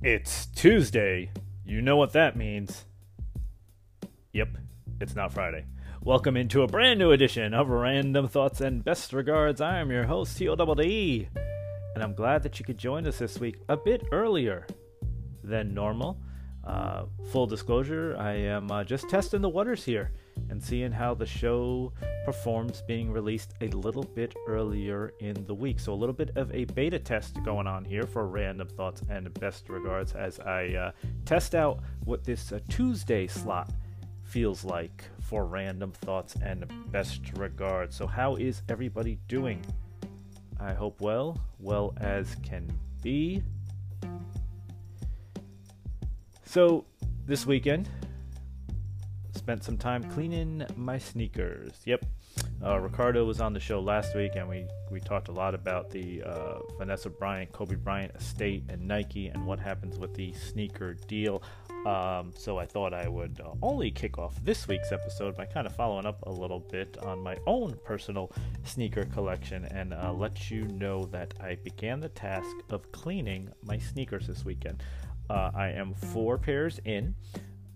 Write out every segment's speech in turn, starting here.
It's Tuesday. You know what that means. Yep, it's not Friday. Welcome into a brand new edition of Random Thoughts and Best Regards. I am your host, T-O-D-D, and I'm glad that you could join us this week a bit earlier than normal. Uh, full disclosure, I am uh, just testing the waters here and seeing how the show performs being released a little bit earlier in the week. So, a little bit of a beta test going on here for random thoughts and best regards as I uh, test out what this uh, Tuesday slot feels like for random thoughts and best regards. So, how is everybody doing? I hope well, well as can be. So, this weekend, spent some time cleaning my sneakers. Yep. Uh, Ricardo was on the show last week, and we, we talked a lot about the uh, Vanessa Bryant, Kobe Bryant estate, and Nike, and what happens with the sneaker deal. Um, so I thought I would uh, only kick off this week's episode by kind of following up a little bit on my own personal sneaker collection and uh, let you know that I began the task of cleaning my sneakers this weekend. Uh, I am four pairs in.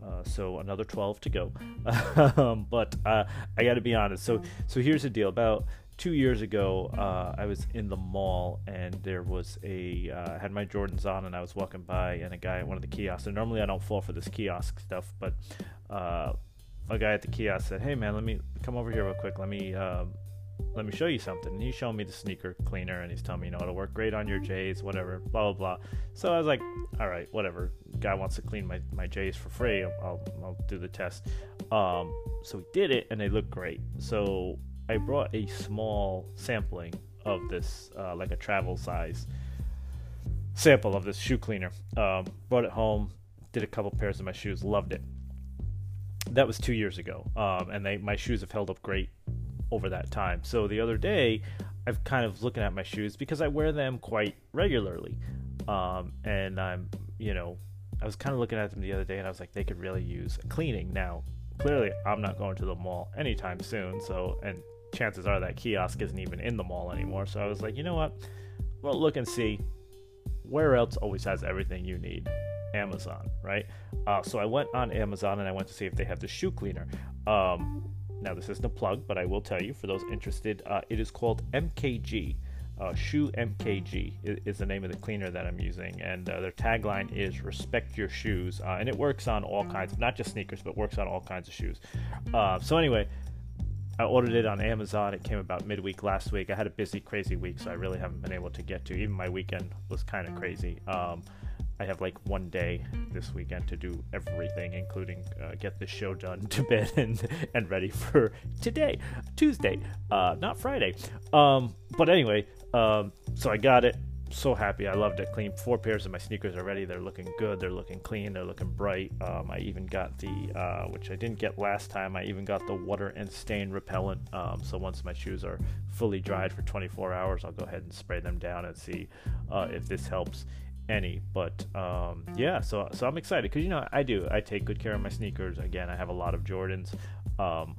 Uh, so another 12 to go. um, but uh, I got to be honest. So so here's the deal. About two years ago, uh, I was in the mall and there was a uh, I had my Jordans on and I was walking by and a guy at one of the kiosks. And normally I don't fall for this kiosk stuff, but uh, a guy at the kiosk said, "Hey man, let me come over here real quick. Let me." Let me show you something. And he's showing me the sneaker cleaner and he's telling me, you know, it'll work great on your J's, whatever, blah, blah, blah. So I was like, all right, whatever. Guy wants to clean my, my J's for free. I'll, I'll, I'll do the test. Um, so we did it and they look great. So I brought a small sampling of this, uh, like a travel size sample of this shoe cleaner. Um, brought it home, did a couple pairs of my shoes, loved it. That was two years ago, um, and they my shoes have held up great over that time. So the other day, I've kind of looking at my shoes because I wear them quite regularly, um, and I'm you know I was kind of looking at them the other day and I was like they could really use cleaning. Now clearly I'm not going to the mall anytime soon, so and chances are that kiosk isn't even in the mall anymore. So I was like, you know what? Well, look and see where else always has everything you need. Amazon, right? Uh, so I went on Amazon and I went to see if they have the shoe cleaner. Um, now, this isn't a plug, but I will tell you for those interested, uh, it is called MKG. Uh, Shoe MKG is, the name of the cleaner that I'm using, and uh, their tagline is "Respect your shoes," uh, and it works on all kinds, of, not just sneakers, but works on all kinds of shoes. Uh, so anyway, I ordered it on Amazon. It came about midweek last week. I had a busy, crazy week, so I really haven't been able to get to. Even my weekend was kind of crazy. Um, I have like one day this weekend to do everything, including uh, get the show done to bed and and ready for today, Tuesday, uh, not Friday. Um, but anyway, um, so I got it. So happy. I loved it. Clean four pairs of my sneakers already. They're looking good. They're looking clean. They're looking bright. Um, I even got the, uh, which I didn't get last time. I even got the water and stain repellent. Um, so once my shoes are fully dried for 24 hours, I'll go ahead and spray them down and see uh, if this helps any but um, yeah so so i'm excited because you know i do i take good care of my sneakers. Again i have a lot of jordans. Um,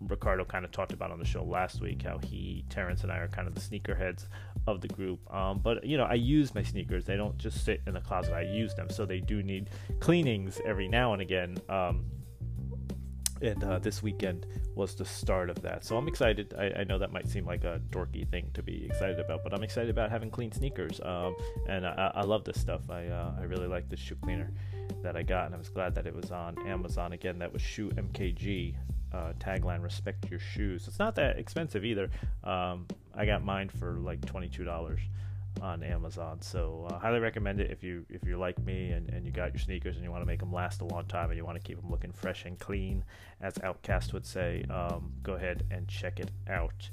ricardo kind of talked about on the show last week how he terrence and i are kind of the sneakerheads of the group. Um, but you know i use my sneakers. They don't just sit in the closet. I use them. So they do need cleanings every now and again. Um, and uh, this weekend was the start of that. So I'm excited. I, I, know that might seem like a dorky thing to be excited about, but I'm excited about having clean sneakers. Um, and I, I, love this stuff. I uh, I really like this shoe cleaner that I got, and I was glad that it was on Amazon. Again, that was Shoe MKG. Uh, tagline: Respect your shoes. It's not that expensive either. Um, I got mine for like twenty two dollars on Amazon. So uh, highly recommend it if you if you're like me and, and you got your sneakers and you want to make them last a long time and you want to keep them looking fresh and clean, as OutKast would say. Um, go ahead and check it out.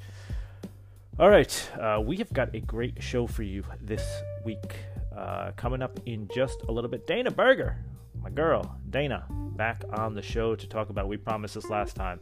All right, uh, we have got a great show for you this week. Uh, coming up in just a little bit, Dana Berger, my girl Dana, back on the show to talk about. We promised this last time,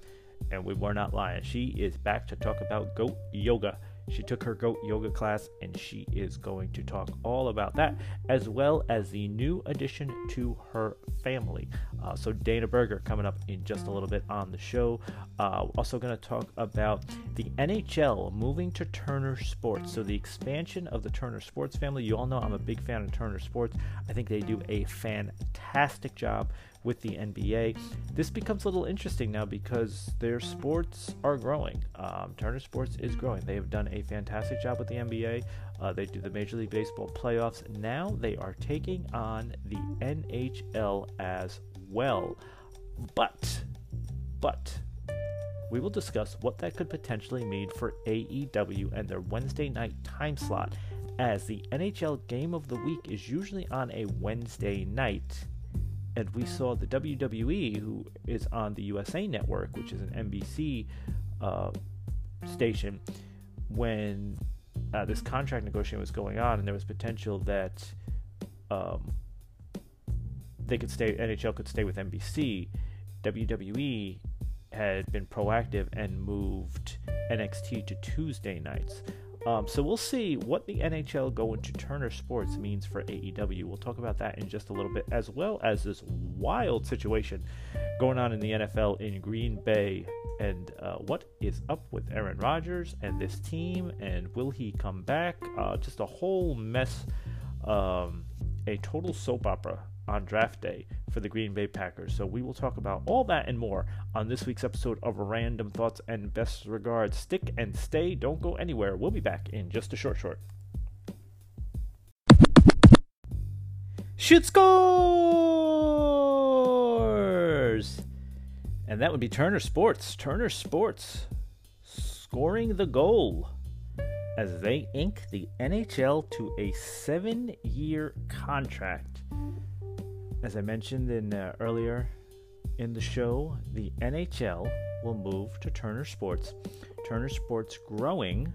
and we were not lying. She is back to talk about goat yoga She took her goat yoga class and she is going to talk all about that as well as the new addition to her family. Uh, so, Dana Berger coming up in just a little bit on the show. Uh, also, going to talk about the NHL moving to Turner Sports. So, the expansion of the Turner Sports family. You all know I'm a big fan of Turner Sports. I think they do a fantastic job with the NBA. This becomes a little interesting now because their sports are growing. Um, Turner Sports is growing. They have done a fantastic job with the NBA. Uh, they do the Major League Baseball playoffs. Now they are taking on the NHL as well. But, but, we will discuss what that could potentially mean for AEW and their Wednesday night time slot, as the NHL Game of the Week is usually on a Wednesday night and we saw the WWE, who is on the USA Network, which is an NBC uh, station, when uh, this contract negotiation was going on, and there was potential that um, they could stay, NHL could stay with NBC. WWE had been proactive and moved NXT to Tuesday nights. Um, so we'll see what the NHL going to Turner Sports means for AEW. We'll talk about that in just a little bit, as well as this wild situation going on in the NFL in Green Bay and uh, what is up with Aaron Rodgers and this team, and will he come back? Uh, just a whole mess, um, a total soap opera on draft day for the Green Bay Packers. So we will talk about all that and more on this week's episode of Random Thoughts and Best Regards. Stick and stay, don't go anywhere. We'll be back in just a short short. Shoot scores! And that would be Turner Sports. Turner Sports scoring the goal as they ink the NHL to a seven year contract as I mentioned in uh, earlier in the show, the NHL will move to Turner Sports. Turner Sports growing.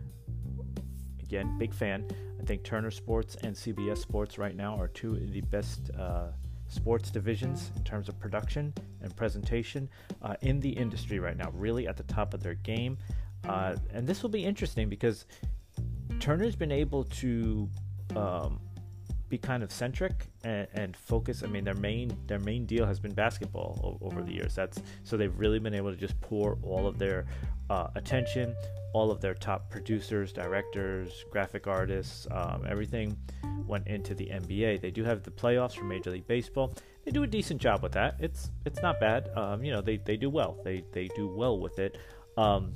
Again, big fan. I think Turner Sports and CBS Sports right now are two of the best uh, sports divisions in terms of production and presentation uh, in the industry right now. Really at the top of their game. Uh, and this will be interesting because Turner's been able to um, be kind of centric and, and, focus. I mean, their main their main deal has been basketball over the years. That's so they've really been able to just pour all of their uh, attention, all of their top producers, directors, graphic artists, um, everything went into the NBA. They do have the playoffs for Major League Baseball. They do a decent job with that. It's it's not bad. Um, you know, they they do well. They they do well with it. Um,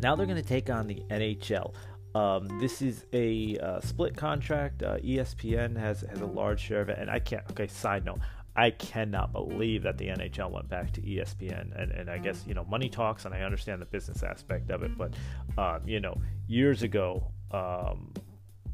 now they're going to take on the NHL. Um, this is a uh, split contract. Uh, ESPN has has a large share of it, and I can't. Okay, side note, I cannot believe that the NHL went back to ESPN, and, and I guess you know money talks, and I understand the business aspect of it, but um, you know years ago, um,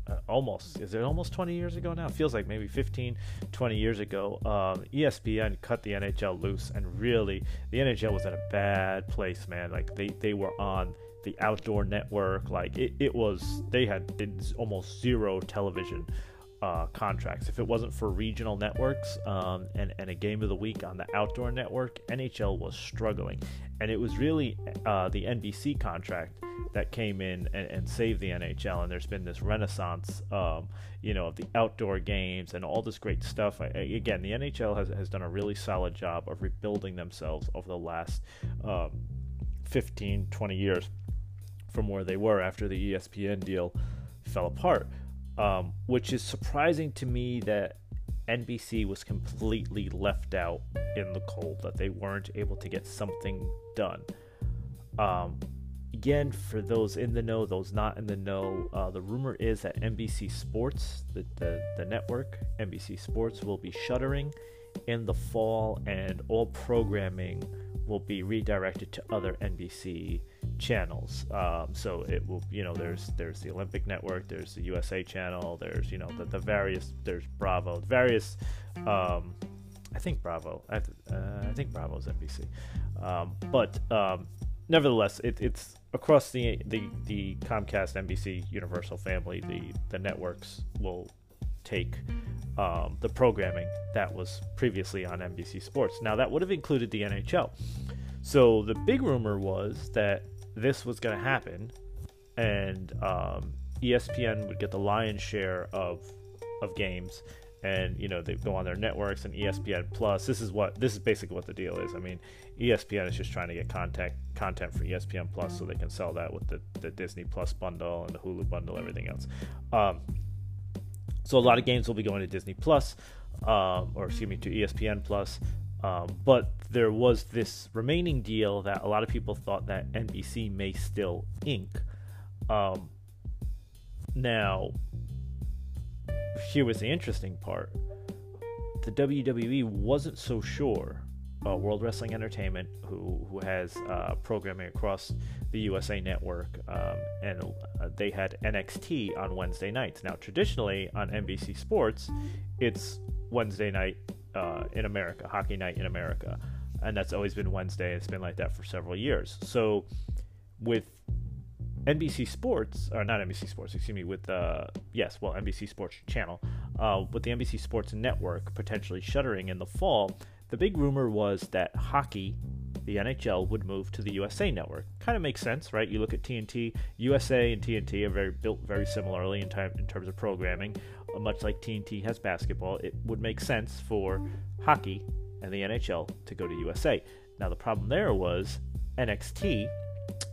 uh, almost is it almost 20 years ago now? It feels like maybe 15, 20 years ago. Um, ESPN cut the NHL loose, and really the NHL was in a bad place, man. Like they they were on the outdoor network. Like it, it was, they had almost zero television uh, contracts. If it wasn't for regional networks um, and, and a game of the week on the outdoor network, NHL was struggling. And it was really uh, the NBC contract that came in and, and, saved the NHL. And there's been this renaissance, um, you know, of the outdoor games and all this great stuff. I, again, the NHL has, has done a really solid job of rebuilding themselves over the last um, 15, 20 years from where they were after the ESPN deal fell apart. Um, which is surprising to me that NBC was completely left out in the cold, that they weren't able to get something done. Um, again, for those in the know, those not in the know, uh, the rumor is that NBC Sports, the, the, the network, NBC Sports, will be shuttering in the fall and all programming will be redirected to other NBC channels. Um, so it will, you know, there's there's the Olympic Network, there's the USA Channel, there's you know the, the various there's Bravo, various. Um, I think Bravo. I, uh, I think Bravo's NBC, um, but um, nevertheless, it, it's across the, the the Comcast, NBC, Universal family. The the networks will take um, the programming that was previously on NBC Sports. Now that would have included the NHL. So the big rumor was that this was going to happen and um, ESPN would get the lion's share of of games, and you know they go on their networks and ESPN Plus. This is what this is basically what the deal is. I mean, ESPN is just trying to get content content for ESPN Plus so they can sell that with the, the Disney Plus bundle and the Hulu bundle, everything else. Um, so a lot of games will be going to Disney Plus, um, or excuse me, to ESPN Plus. Um, but there was this remaining deal that a lot of people thought that NBC may still ink. Um, now, here was the interesting part. The WWE wasn't so sure. Uh, World Wrestling Entertainment, who who has uh, programming across the USA Network, um, and uh, they had NXT on Wednesday nights. Now, traditionally on NBC Sports, it's Wednesday night uh, in America, Hockey Night in America, and that's always been Wednesday. It's been like that for several years. So, with NBC Sports, or not NBC Sports, excuse me, with uh, yes, well, NBC Sports Channel, uh, with the NBC Sports Network potentially shuttering in the fall, the big rumor was that hockey, the NHL, would move to the USA Network. Kind of makes sense, right? You look at TNT, USA and TNT are very built very similarly in, time, in terms of programming. Uh, much like TNT has basketball, it would make sense for hockey and the NHL to go to USA. Now the problem there was NXT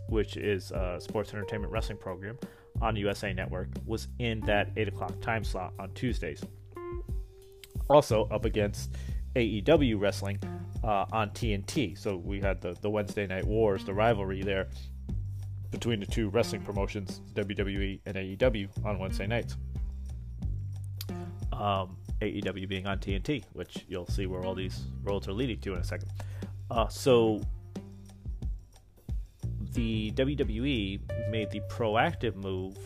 which is a sports entertainment wrestling program on USA Network, was in that 8 o'clock time slot on Tuesdays. Also up against AEW wrestling uh, on TNT. So we had the, the Wednesday Night Wars, the rivalry there between the two wrestling promotions, WWE and AEW, on Wednesday nights. Um, AEW being on TNT, which you'll see where all these roads are leading to in a second. Uh, so the WWE made the proactive move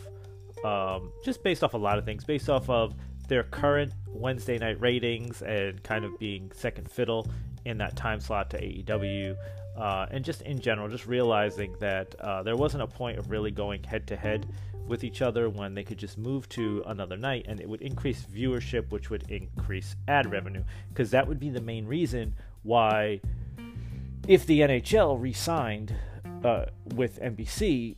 um, just based off a lot of things, based off of their current Wednesday night ratings and kind of being second fiddle in that time slot to AEW. Uh, and just in general, just realizing that uh, there wasn't a point of really going head to head with each other when they could just move to another night and it would increase viewership, which would increase ad revenue. Because that would be the main reason why, if the NHL re signed uh, with NBC,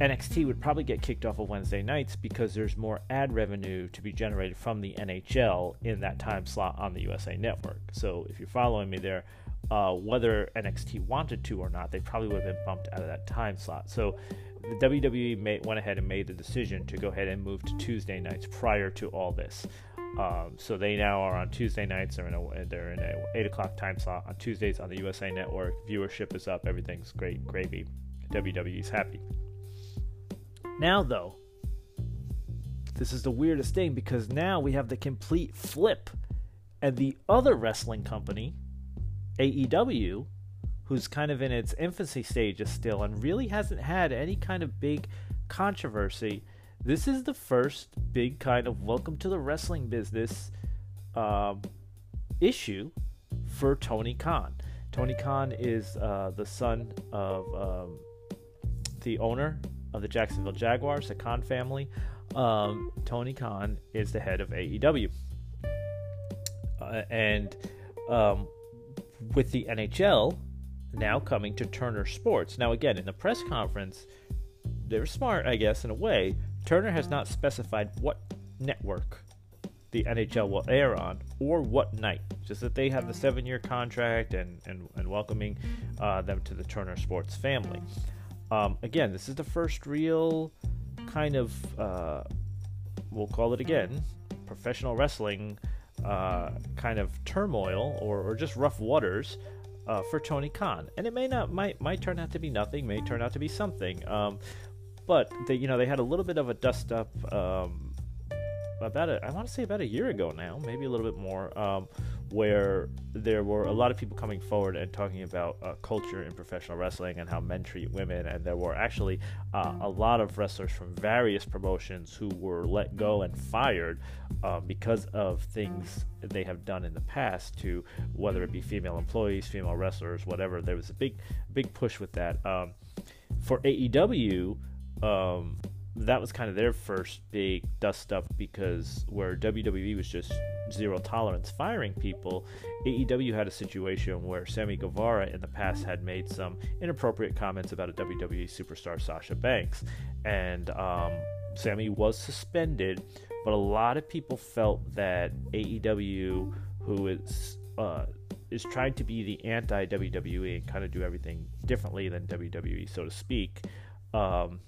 NXT would probably get kicked off of Wednesday nights because there's more ad revenue to be generated from the NHL in that time slot on the USA Network. So if you're following me there, uh, whether NXT wanted to or not, they probably would have been bumped out of that time slot. So the WWE went ahead and made the decision to go ahead and move to Tuesday nights prior to all this. Um, so they now are on Tuesday nights. They're in a they're in a eight o'clock time slot on Tuesdays on the USA Network. Viewership is up. Everything's great, gravy. WWE's happy. Now though, this is the weirdest thing because now we have the complete flip, and the other wrestling company, AEW, who's kind of in its infancy stages still and really hasn't had any kind of big controversy this is the first big kind of welcome to the wrestling business um, issue for Tony Khan. Tony Khan is uh, the son of um, the owner of the Jacksonville Jaguars, the Khan family. Um, Tony Khan is the head of AEW. Uh, and um, with the NHL now coming to Turner Sports. Now, again, in the press conference, they're smart, I guess, in a way. Turner has not specified what network the NHL will air on or what night. Just that they have the seven year contract and, and, and welcoming uh, them to the Turner Sports family. Um, again, this is the first real kind of, uh, we'll call it again, professional wrestling uh, kind of turmoil or, or just rough waters uh, for Tony Khan. And it may not, might, might turn out to be nothing, may turn out to be something. Um, but they, you know, they had a little bit of a dust up um, about it. I want to say about a year ago now, maybe a little bit more, um, where there were a lot of people coming forward and talking about uh, culture in professional wrestling and how men treat women. And there were actually uh, a lot of wrestlers from various promotions who were let go and fired uh, because of things they have done in the past to whether it be female employees, female wrestlers, whatever. There was a big, big push with that. Um, for AEW, um, that was kind of their first big dust up because where WWE was just zero tolerance firing people, AEW had a situation where Sammy Guevara in the past had made some inappropriate comments about a WWE superstar Sasha Banks, and um, Sammy was suspended. But a lot of people felt that AEW, who is uh, is trying to be the anti WWE and kind of do everything differently than WWE, so to speak. Um,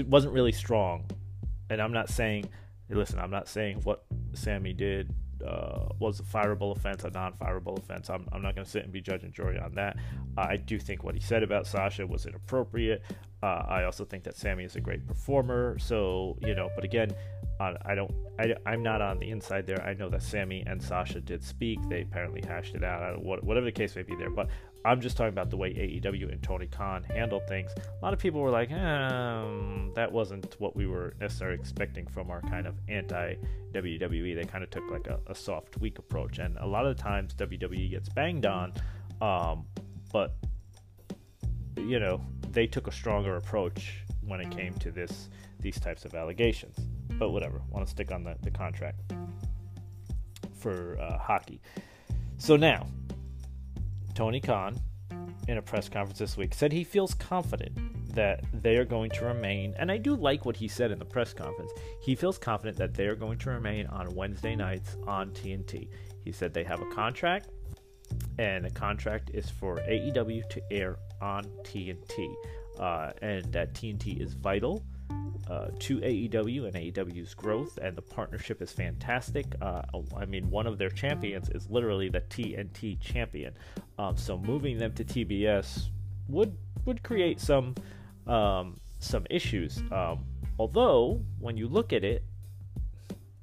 wasn't really strong. And I'm not saying, listen, I'm not saying what Sammy did uh, was a fireable offense, a non-fireable offense. I'm, I'm not going to sit and be judge and jury on that. I do think what he said about Sasha was inappropriate. Uh, I also think that Sammy is a great performer. So you know, but again, I don't. I, am not on the inside there. I know that Sammy and Sasha did speak. They apparently hashed it out. Whatever the case may be there, but I'm just talking about the way AEW and Tony Khan handled things. A lot of people were like, um, that wasn't what we were necessarily expecting from our kind of anti WWE. They kind of took like a, a, soft, weak approach. And a lot of the times WWE gets banged on, um, but, you know, they took a stronger approach when it came to this these types of allegations. But whatever, want to stick on the, the contract for uh, hockey. So now, Tony Khan, in a press conference this week, said he feels confident that they are going to remain, and I do like what he said in the press conference. He feels confident that they are going to remain on Wednesday nights on TNT. He said they have a contract, and the contract is for AEW to air on TNT, uh, and that TNT is vital uh, to AEW and AEW's growth, and the partnership is fantastic. Uh, I mean, one of their champions is literally the TNT champion, um, so moving them to TBS would would create some um, some issues. Um, although, when you look at it,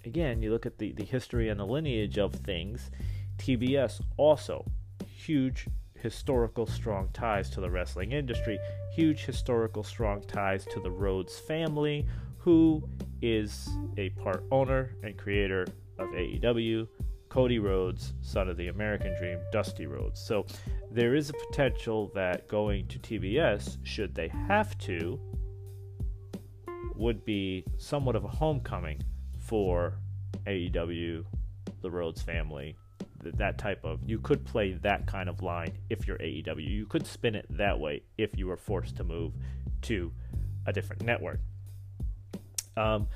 again, you look at the, the history and the lineage of things, TBS also huge historical strong ties to the wrestling industry, huge historical strong ties to the Rhodes family, who is a part owner and creator of AEW, Cody Rhodes, son of the American Dream, Dusty Rhodes. So there is a potential that going to TBS, should they have to, would be somewhat of a homecoming for AEW, the Rhodes family, that type of you could play that kind of line if you're AEW. You could spin it that way if you were forced to move to a different network. Um,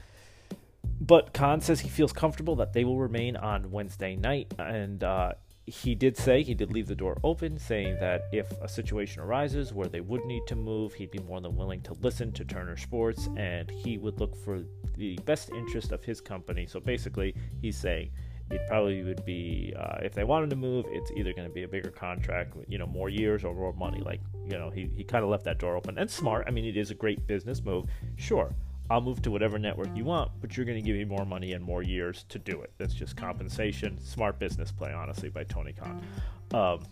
but Khan says he feels comfortable that they will remain on Wednesday night, and uh, he did say he did leave the door open, saying that if a situation arises where they would need to move, he'd be more than willing to listen to Turner Sports, and he would look for the best interest of his company. So basically, he's saying it probably would be uh, if they wanted to move it's either going to be a bigger contract you know more years or more money. Like you know he, he kind of left that door open. And smart i mean it is a great business move. Sure i'll move to whatever network you want but you're going to give me more money and more years to do it. That's just compensation. Smart business play honestly by tony khan. Um,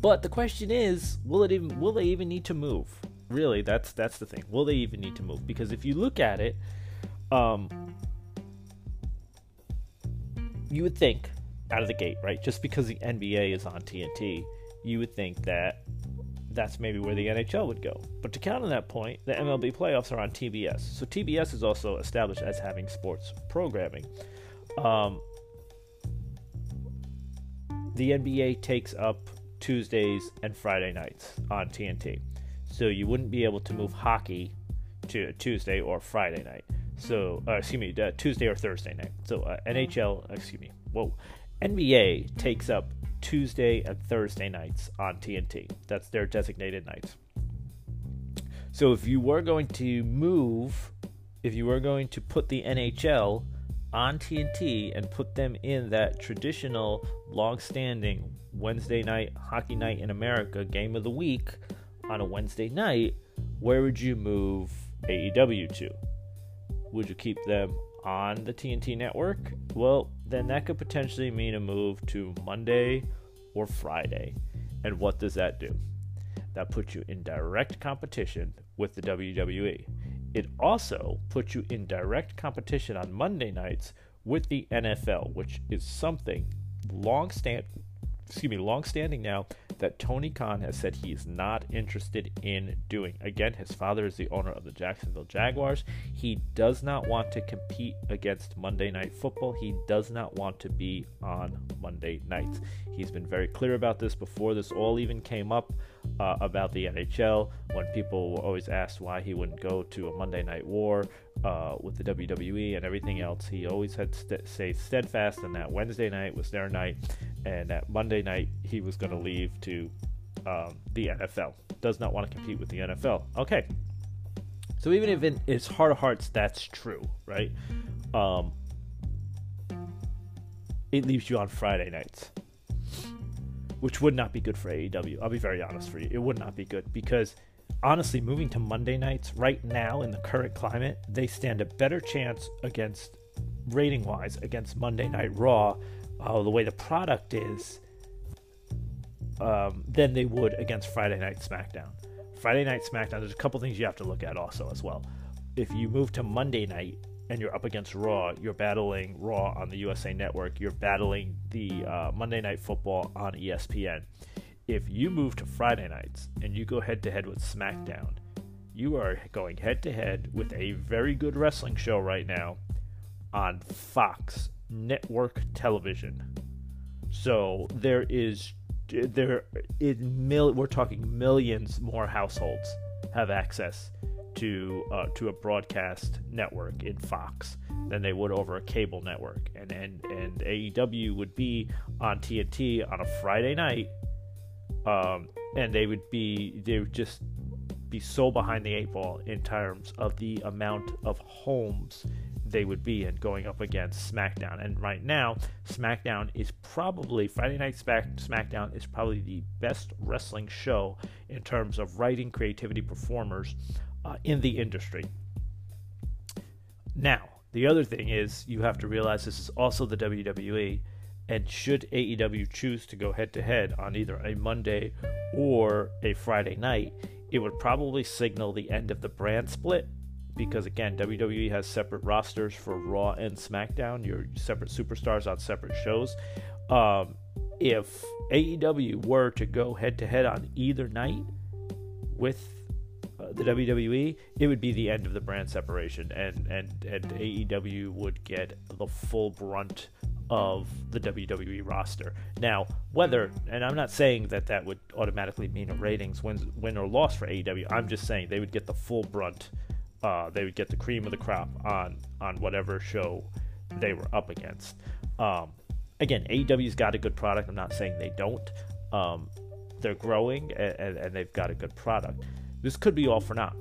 but the question is will it even will they even need to move? Really that's that's the thing. Will they even need to move? Because if you look at it um, you would think out of the gate, right? Just because the NBA is on TNT, you would think that that's maybe where the NHL would go. But to count on that point, the MLB playoffs are on TBS. So TBS is also established as having sports programming. Um, the NBA takes up Tuesdays and Friday nights on TNT. So you wouldn't be able to move hockey to a Tuesday or Friday night. So, uh, excuse me, uh, Tuesday or Thursday night. So, uh, NHL, excuse me, whoa, NBA takes up Tuesday and Thursday nights on TNT. That's their designated nights. So, if you were going to move, if you were going to put the NHL on TNT and put them in that traditional, long-standing Wednesday night hockey night in America game of the week on a Wednesday night, where would you move AEW to? Would you keep them on the TNT network? Well, then that could potentially mean a move to Monday or Friday. And what does that do? That puts you in direct competition with the WWE. It also puts you in direct competition on Monday nights with the NFL, which is something long stand excuse me, long standing now that Tony Khan has said he is not interested in doing. Again, his father is the owner of the Jacksonville Jaguars. He does not want to compete against Monday Night Football. He does not want to be on Monday nights. He's been very clear about this before this all even came up uh, about the NHL when people were always asked why he wouldn't go to a Monday Night War uh, with the WWE and everything else. He always had st- stay steadfast, and that Wednesday night was their night, and that Monday night he was going to leave to um, the NFL. Does not want to compete with the NFL. Okay. So even if in his heart of hearts that's true, right? Um, it leaves you on Friday nights which would not be good for AEW. I'll be very honest for you. It would not be good because honestly, moving to Monday nights right now in the current climate, they stand a better chance against rating wise against Monday Night Raw, uh, the way the product is, um, than they would against Friday Night SmackDown. Friday Night SmackDown, there's a couple things you have to look at also as well. If you move to Monday night, and you're up against Raw, you're battling Raw on the USA Network, you're battling the uh, Monday Night Football on ESPN. If you move to Friday nights and you go head to head with SmackDown, you are going head to head with a very good wrestling show right now on Fox network television. So there is there in mil we're talking millions more households have access to uh, to a broadcast network in Fox than they would over a cable network, and and and AEW would be on TNT on a Friday night, um, and they would be they would just be so behind the eight ball in terms of the amount of homes they would be in going up against SmackDown. And right now, SmackDown is probably Friday Night Smack, SmackDown is probably the best wrestling show in terms of writing, creativity, performers uh, in the industry. Now, the other thing is you have to realize this is also the WWE, and should AEW choose to go head to head on either a Monday or a Friday night, it would probably signal the end of the brand split because again, WWE has separate rosters for Raw and SmackDown, your separate superstars on separate shows. Um, if AEW were to go head to head on either night with the WWE, it would be the end of the brand separation, and and and AEW would get the full brunt of the WWE roster. Now, whether and I'm not saying that that would automatically mean a ratings win win or loss for AEW. I'm just saying they would get the full brunt. Uh, they would get the cream of the crop on on whatever show they were up against. Um, again, AEW's got a good product. I'm not saying they don't. Um, they're growing and, and, and, they've got a good product. This could be all for naught.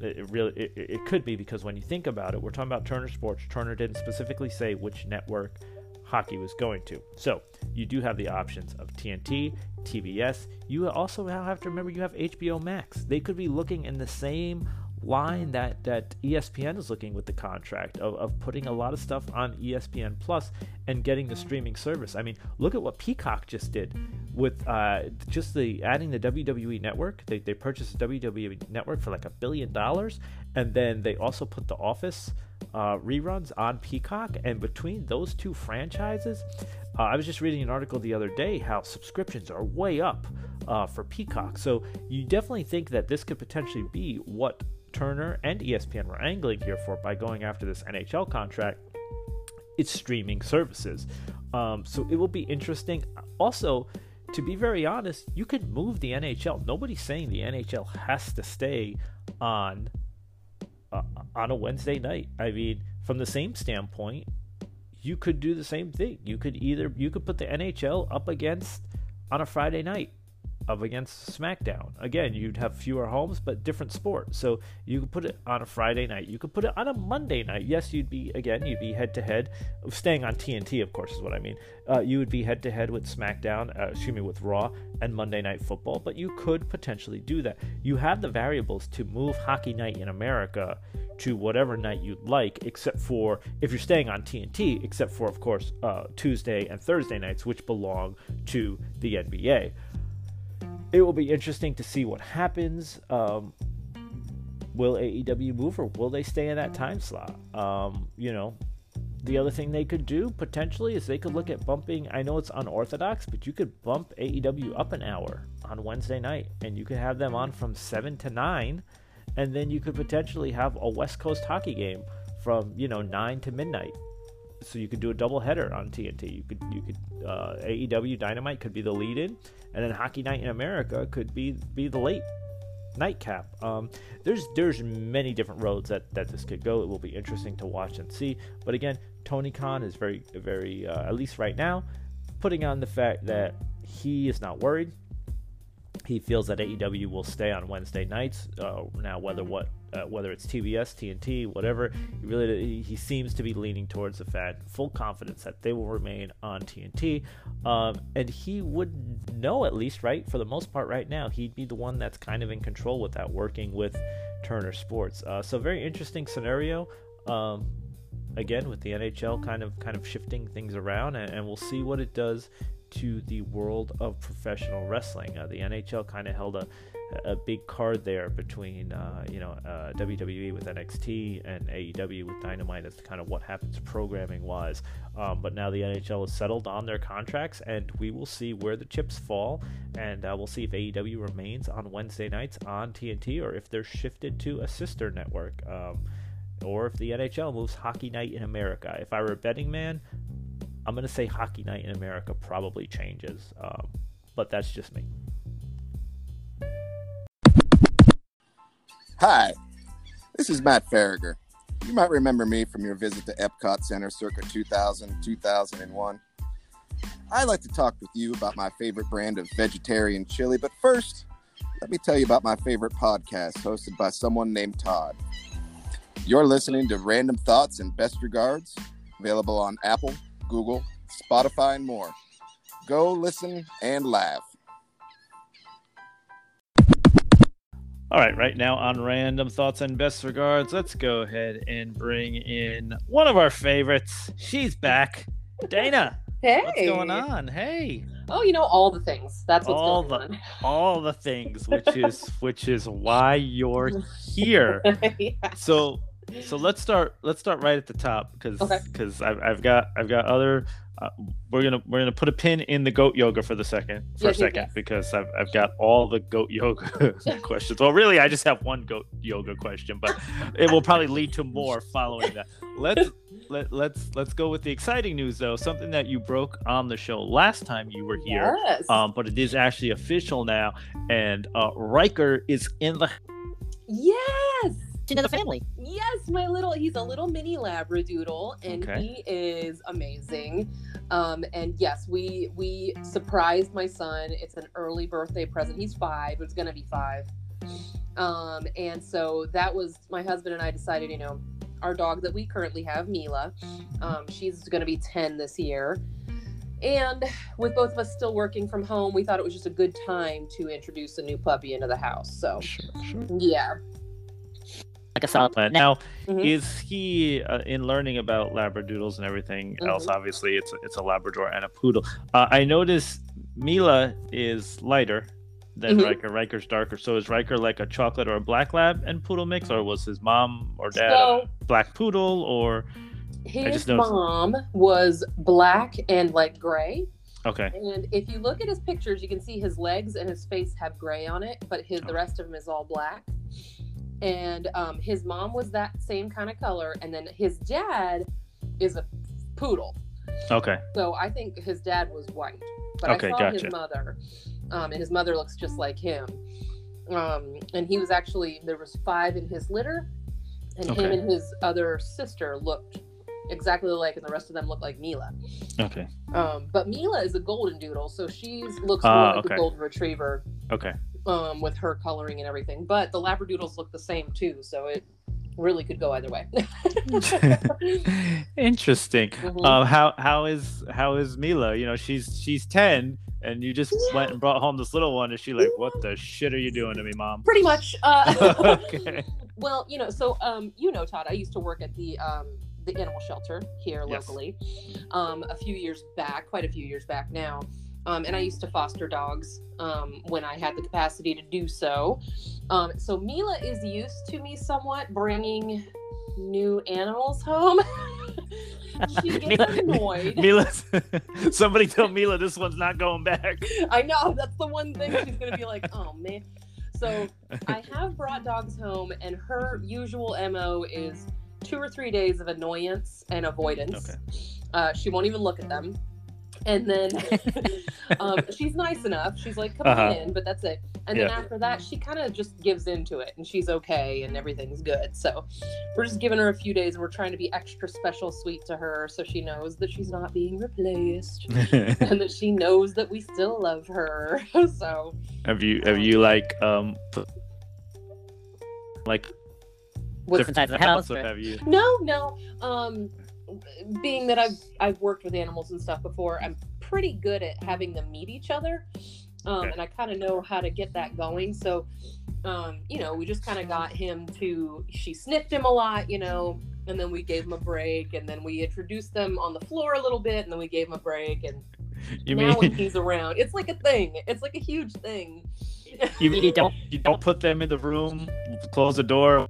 It, it really it, it could be because when you think about it, we're talking about Turner Sports. Turner didn't specifically say which network hockey was going to. So you do have the options of TNT, TBS. You also have to remember you have HBO Max. They could be looking in the same line that that ESPN is looking with the contract of, of putting a lot of stuff on ESPN Plus and getting the streaming service. I mean, look at what Peacock just did with uh, just the adding the WWE network. They they purchased the WWE network for like a billion dollars, and then they also put The Office uh, reruns on Peacock. And between those two franchises, uh, I was just reading an article the other day how subscriptions are way up uh, for Peacock. So you definitely think that this could potentially be what Turner and ESPN were angling here for by going after this NHL contract. It's streaming services. Um, so it will be interesting. Also, to be very honest, you could move the NHL. Nobody's saying the NHL has to stay on uh, on a Wednesday night. I mean, from the same standpoint, you could do the same thing. You could either you could put the NHL up against on a Friday night up against SmackDown. Again, you'd have fewer homes, but different sport. So you could put it on a Friday night. You could put it on a Monday night. Yes, you'd be again, you'd be head to head, staying on TNT, of course, is what I mean. Uh, you would be head to head with SmackDown, uh, excuse me, with Raw and Monday Night Football. But you could potentially do that. You have the variables to move Hockey Night in America to whatever night you'd like, except for if you're staying on TNT, except for, of course, uh, Tuesday and Thursday nights, which belong to the NBA it will be interesting to see what happens. Um, will AEW move or will they stay in that time slot? Um, you know, the other thing they could do potentially is they could look at bumping. I know it's unorthodox, but you could bump AEW up an hour on Wednesday night, and you could have them on from seven to nine, and then you could potentially have a West Coast hockey game from you know nine to midnight. So you could do a double header on TNT. You could you could uh, AEW Dynamite could be the lead in, and then Hockey Night in America could be be the late nightcap. Um, there's there's many different roads that, that this could go. It will be interesting to watch and see. But again, Tony Khan is very very uh, at least right now putting on the fact that he is not worried. He feels that AEW will stay on Wednesday nights. Uh, now, whether what uh, whether it's TBS, TNT, whatever, he really he seems to be leaning towards the fact, full confidence that they will remain on TNT, um, and he would know at least, right, for the most part, right now, he'd be the one that's kind of in control with that, working with Turner Sports. Uh, so very interesting scenario. Um, again, with the NHL kind of kind of shifting things around, and, and we'll see what it does to the world of professional wrestling. Uh, the NHL kind of held a a big card there between uh, you know uh, WWE with NXT and AEW with Dynamite as kind of what happens programming wise. Um, but now the NHL has settled on their contracts, and we will see where the chips fall, and uh, we'll see if AEW remains on Wednesday nights on TNT or if they're shifted to a sister network. Um, or if the NHL moves Hockey Night in America. If I were a betting man, I'm going to say Hockey Night in America probably changes, um, but that's just me. Hi, this is Matt Farragher. You might remember me from your visit to Epcot Center circa 2000 2001. I'd like to talk with you about my favorite brand of vegetarian chili, but first, let me tell you about my favorite podcast hosted by someone named Todd. You're listening to Random Thoughts and Best Regards, available on Apple, Google, Spotify, and more. Go listen and laugh. All right, right now on Random Thoughts and Best Regards, let's go ahead and bring in one of our favorites. She's back. Dana. Hey. What's going on? Hey. Oh, you know all the things. That's what's all going the on. all the things, which is which is why you're here. Yeah. So so let's start let's start right at the top because Okay. because I've, I've got I've got other uh, we're gonna we're gonna put a pin in the goat yoga for the second for a Yes, yes, second yes. because I've, I've got all the goat yoga questions well really I just have one goat yoga question but it will probably lead to more following that let's let, let's let's go with the exciting news though something that you broke on the show last time you were here Yes. um but it is actually official now and uh Riker is in the yes. Into the family. Yes, my little he's a little mini labradoodle and Okay. he is amazing. Um and yes, we we surprised my son. It's an early birthday present. He's 5. It's going to be 5. Um and so that was my husband and I decided, you know, our dog that we currently have, Mila, um she's going to be 10 this year. And with both of us still working from home, we thought it was just a good time to introduce a new puppy into the house. So, sure, sure. yeah. Like a solid plan. Now, Now, Mhm. is he uh, in learning about labradoodles and everything else? Mhm. Obviously, it's a, it's a Labrador and a poodle. Uh, I noticed Mila is lighter than Mhm. Riker. Riker's darker. So is Riker like a chocolate or a black lab and poodle mix, or was his mom or dad So, a black poodle? Or His just noticed- mom was black and like gray. okay, And if you look at his pictures, you can see his legs and his face have gray on it, but his the rest of him is all black. And um, his mom was that same kind of color, and then his dad is a poodle. okay, So I think his dad was white, but Okay, I saw gotcha. his mother, um, and his mother looks just like him. Um, and he was actually there was five in his litter, and him and his other sister looked exactly alike, and the rest of them looked like Mila. okay, Um, but Mila is a golden doodle, so she looks more like okay. a golden retriever okay. Um, with her coloring and everything. But the Labradoodles look the same too, so it really could go either way. Interesting. Mhm. Um, how how is how is Mila? You know, she's she's ten, and you just Yeah. went and brought home this little one. Is she like, what the shit are you doing to me, mom? Pretty much. Uh, okay. Well, you know, so um, you know, Todd, I used to work at the um, the animal shelter here Yes. locally, um, a few years back, quite a few years back now, um, and I used to foster dogs um, when I had the capacity to do so. Um, so Mila is used to me somewhat bringing new animals home. she gets Mila- annoyed. Mila, somebody tell Mila this one's not going back. I know that's the one thing she's gonna be like, oh man. So I have brought dogs home, and her usual mo is two or three days of annoyance and avoidance. Okay. Uh, she won't even look at them. And then um, she's nice enough. She's like, come Uh-huh. on in, but that's it. And then after that, she kind of just gives into it and she's okay and everything's good. So we're just giving her a few days and we're trying to be extra special sweet to her so she knows that she's not being replaced and that she knows that we still love her. so have you have you like um like what's different inside the types house, of- or- have you? No, no. Um, being that I've I've worked with animals and stuff before, I'm pretty good at having them meet each other, um, Okay. and I kind of know how to get that going. So, um, you know, we just kind of got him to. She sniffed him a lot, you know, and then we gave him a break, and then we introduced them on the floor a little bit, and then we gave him a break, and You now when he's around, it's like a thing. It's like a huge thing. you, You don't- you don't put them in the room, close the door?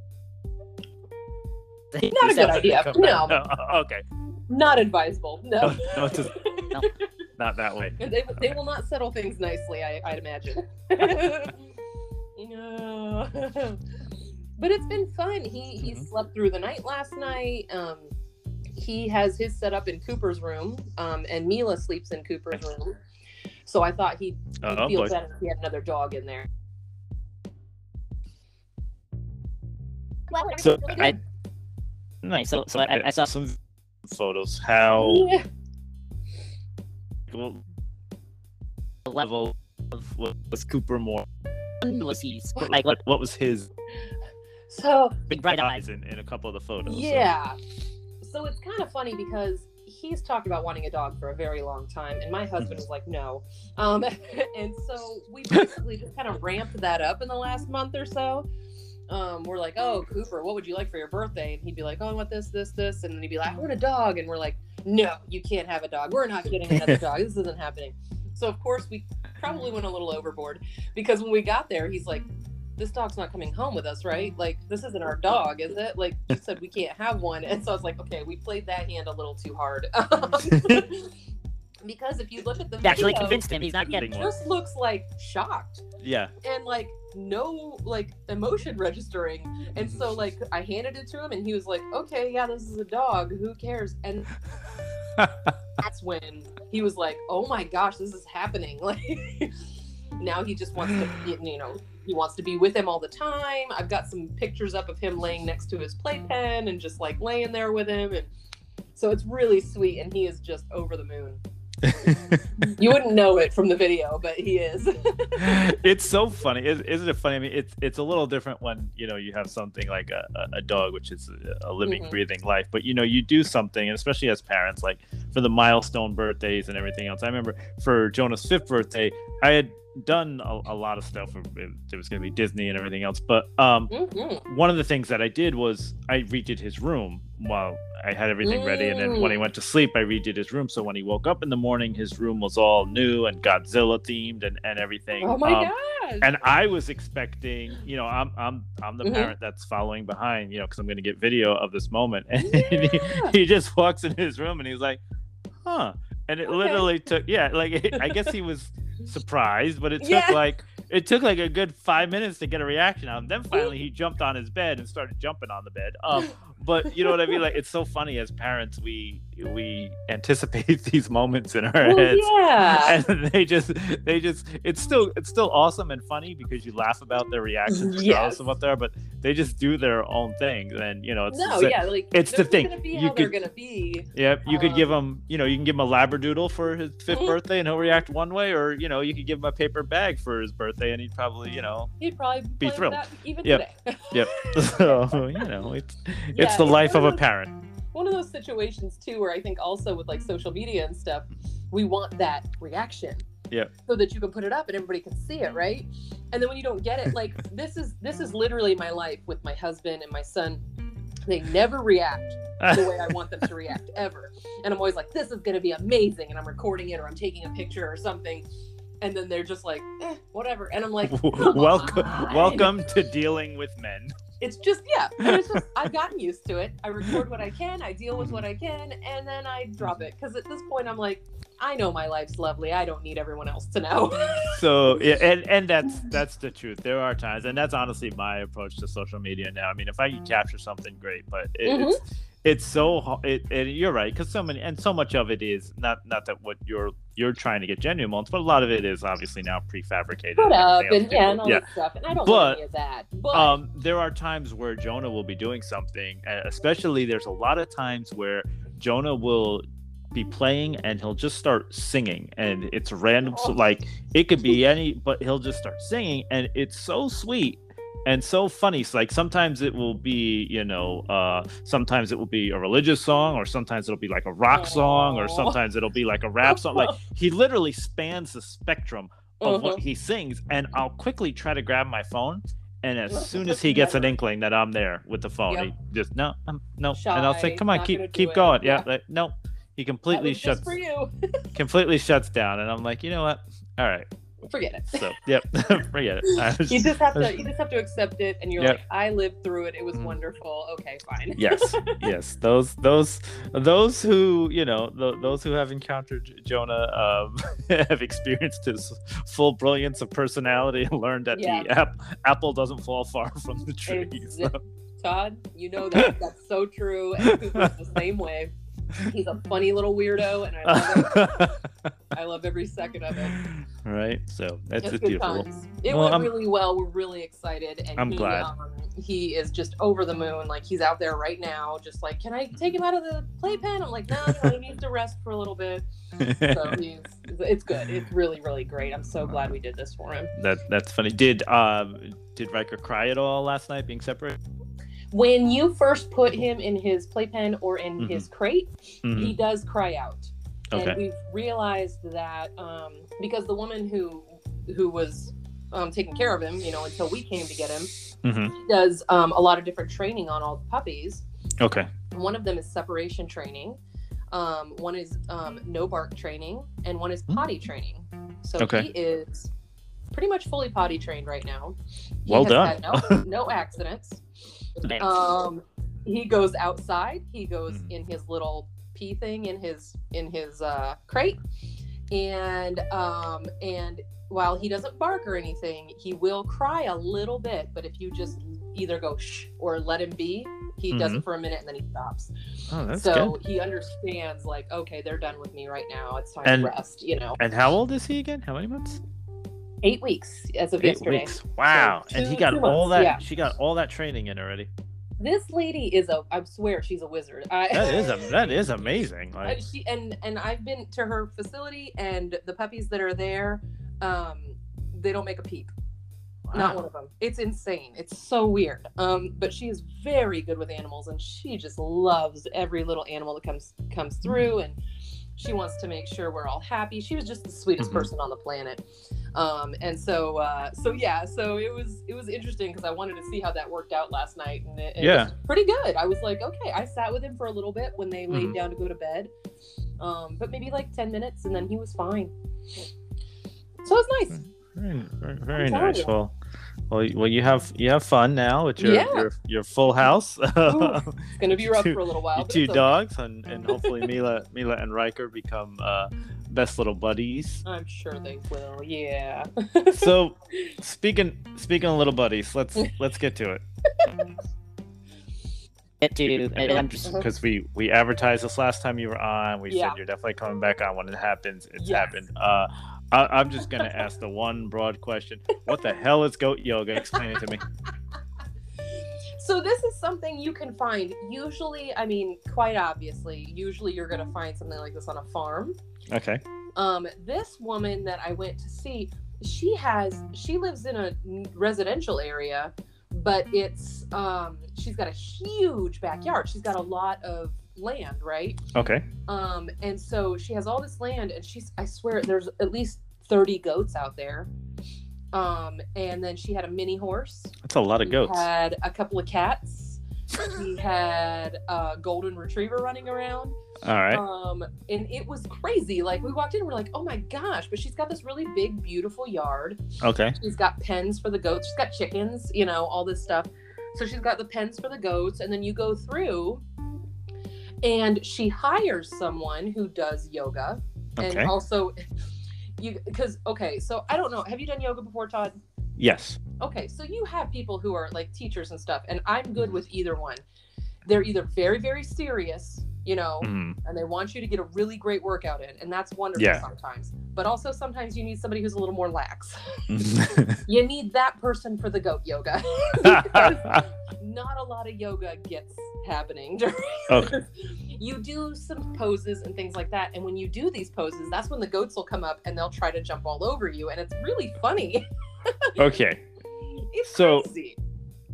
Not a good idea. Come No. Oh, okay. not advisable. No. No, no, just- No. not that way. And they, they will not settle things nicely, I, I'd imagine. no. but it's been fun. He he Mhm. slept through the night last night. Um, he has his set up in Cooper's room, um, and Mila sleeps in Cooper's room. So I thought he'd, he'd Oh feel boy. better if he had another dog in there. So I, nice. So, so I, I saw some photos. How Yeah. level of what was Cooper more? was he's like What what was his So big bright eyes. in, in a couple of the photos? so- Yeah. So it's kind of funny because he's talked about wanting a dog for a very long time, and my husband was like, no. Um, and so we basically just kind of ramped that up in the last month or so. Um, we're like, oh, Cooper, what would you like for your birthday? And he'd be like, oh, I want this, this, this. And then he'd be like, I want a dog. And we're like, no, you can't have a dog. We're not getting another dog. This isn't happening. So, of course, we probably went a little overboard because when we got there, he's like, this dog's not coming home with us, right? Like, this isn't our dog, is it? Like, you said we can't have one. And so I was like, okay, we played that hand a little too hard. because if you look at the You actually video, convinced him he's not getting he one. just looks like shocked Yeah. and like no like emotion registering. And so mm-hmm. like I handed it to him and he was like, okay, yeah, this is a dog. Who cares? And that's when he was like, "Oh my gosh, this is happening!" Like now he just wants to, you know, he wants to be with him all the time. I've got some pictures up of him laying next to his playpen and just like laying there with him, and so it's really sweet. And he is just over the moon. You wouldn't know it from the video, but he is. it's so funny. Is, isn't it funny? I mean, it's it's a little different when you know you have something like a, a- dog, which is a, living, Mhm. breathing life. But you know, you do something, and especially as parents, like for the milestone birthdays and everything else. I remember for Jonah's fifth birthday, I had done a, a lot of stuff. It, was going to be Disney and everything else, but um, Mhm. one of the things that I did was I redid his room while I had everything ready, and then when he Mm. went to sleep, I redid his room. So when he woke up in the morning, his room was all new and Godzilla themed and, and everything. Oh my Um, gosh! And I was expecting, you know, I'm I'm I'm the Mhm. parent that's following behind, you know, because I'm going to get video of this moment. And Yeah. he, he just walks in his room and he's like, "Huh." And it Okay. literally took, yeah, like I guess he was surprised, but it took Yeah. like it took like a good five minutes to get a reaction out of him. Then finally he jumped on his bed and started jumping on the bed. Um, but you know what I mean? Like it's so funny as parents, we we anticipate these moments in our Well, heads, yeah. and they just they just it's still it's still awesome and funny because you laugh about their reactions regardless Yes. of what they are, but they just do their own thing. And you know, it's no, it's- yeah, like it's the thing. Gonna be You how they're could- gonna be. Yep, you could Um, give him, you know, you can give him a labradoodle for his 5th Mhm. birthday and he'll react one way, or you know, you could give him a paper bag for his birthday and he'd probably, you know, He'd probably Be thrilled. that even Yep. today. yep. so you know, it's Yeah, it's the life of a parent. One of those situations too, where I think also with like social media and stuff, we want that reaction. yeah So that you can put it up and everybody can see it, right? And then when you don't get it, like this is this is literally my life with my husband and my son. They never react the way I want them to react ever. And I'm always like, this is gonna be amazing, and I'm recording it or I'm taking a picture or something. And then they're just like, eh, whatever. And I'm like, welcome, on. welcome to dealing with men. It's just yeah. It's just I've gotten used to it. I record what I can, I deal with what mm-hmm. I can, and then I drop mm-hmm. it. Because at this point, I'm like, I know my life's lovely. I don't need everyone else to know. so yeah, and and that's that's the truth. There are times, and that's honestly my approach to social media now. I mean, if I can mm. capture something, great, but it, Mhm. it's mm-hmm. It's so it, it you're right because so many and so much of it is not not that what you're you're trying to get genuine moments, but a lot of it is obviously now prefabricated. Put up everything and yeah, and all yeah. stuff, and I don't But, any of that. But um, there are times where Jonah will be doing something, especially there's a lot of times where Jonah will be playing and he'll just start singing and it's random so Oh. like it could be any but he'll just start singing and it's so sweet and so funny so like sometimes it will be you know uh sometimes it will be a religious song or sometimes it'll be like a rock song or sometimes it'll be like a rap song like he literally spans the spectrum of what Mhm. he sings and i'll quickly try to grab my phone and as soon as he gets an inkling that i'm there with the phone Yep. he just no um, no and i'll say come on keep keep it." going yeah, Yeah. like, no he completely shuts for you. completely shuts down and i'm like you know what all right Forget it. so yep forget it You just have to you just have to accept it, and you're Yep. like, I lived through it. It was Mhm. wonderful. Okay, fine. yes yes those those those who you know th- those who have encountered jonah um, have experienced his full brilliance of personality and learned that Yeah. the ap- apple doesn't fall far from the tree so- Todd, you know that that's so true, and Cooper's the same way. He's a funny little weirdo, and I love it. I love every second of it. right so that's It's just beautiful times. It Well, went I'm- really well. We're really excited, and I'm he, glad. Um, he is just over the moon. Like he's out there right now, just like, can I take him out of the playpen? I'm like, no, no, he needs to rest for a little bit. So he's, it's good. It's really, really great. I'm so glad we did this for him. that that's funny did um did Riker cry at all last night being separate When you first put him in his playpen or in Mhm. his crate, Mhm. he does cry out. And we've realized that um, because the woman who who was um, taking care of him, you know, until we came to get him, Mhm. does um, a lot of different training on all the puppies. okay One of them is separation training. Um, one is um, no bark training, and one is Hmm. potty training. So Okay. he is pretty much fully potty trained right now. He Well has done. had no, no accidents. Um, he goes outside. He goes Mhm. in his little pee thing in his in his uh, crate, and um, and while he doesn't bark or anything, he will cry a little bit. But if you just either go shh or let him be, he does it for a minute and then he stops. oh that's so good he understands like, okay, they're done with me right now. It's time And- to rest. You know, and how old is he again how many months eight weeks as of eight yesterday. weeks wow So and he got all months, that yeah. she got all that training in already This lady is a. I swear she's a wizard. I, that is a, that is amazing like Uh, she and and I've been to her facility, and the puppies that are there, um, they don't make a peep. Not one of them. It's insane. It's so weird. Um, but she is very good with animals, and she just loves every little animal that comes comes through, and she wants to make sure we're all happy. She was just the sweetest Mhm. person on the planet. Um, and so uh, so yeah, so it was it was interesting because I wanted to see how that worked out last night, and it, it Yeah. was pretty good. I was like, okay, I sat with him for a little bit when they laid Mhm. down to go to bed, um, but maybe like ten minutes, and then he was fine. So it was nice. Very, very, very nice. you. Well, well, you- well, you have you have fun now with your Yeah. your, your full house. It's gonna be rough Two- for a little while. Your but two it's okay. dogs, and, and hopefully Mila Mila and Riker become uh, best little buddies. I'm sure they will. Yeah. So, speaking speaking of little buddies, let's let's get to it Get to, and I'm just, Uh-huh. because we we advertised this last time you were on. We Yeah. said you're definitely coming back on when it happens. It's Yes. happened. Uh, I, I'm just gonna ask the one broad question: What the hell is goat yoga? Explain it to me. So this is something you can find. Usually, I mean, quite obviously, usually you're gonna find something like this on a farm. Okay. Um, this woman that I went to see, she has she lives in a residential area, but it's um she's got a huge backyard. She's got a lot of land, right? Okay. Um, and so she has all this land, and she's I swear there's at least 30 goats out there. Um, and then she had a mini horse. That's a lot of She goats. had a couple of cats. She had a golden retriever running around. All right. Um, and it was crazy. Like we walked in, and we're like, oh my gosh! But she's got this really big, beautiful yard. Okay. She's got pens for the goats. She's got chickens. You know, all this stuff. So she's got the pens for the goats, and then you go through, and she hires someone who does yoga, and also, you because okay, so I don't know. Have you done yoga before, Todd? Yes. Okay, so you have people who are like teachers and stuff, and I'm good with either one. They're either very, very serious, you know, Mhm. and they want you to get a really great workout in, and that's wonderful Yeah. sometimes. But also sometimes you need somebody who's a little more lax. You need that person for the goat yoga. because not a lot of yoga gets happening during Okay. you do some poses and things like that and when you do these poses that's when the goats will come up and they'll try to jump all over you and it's really funny okay. it's So- crazy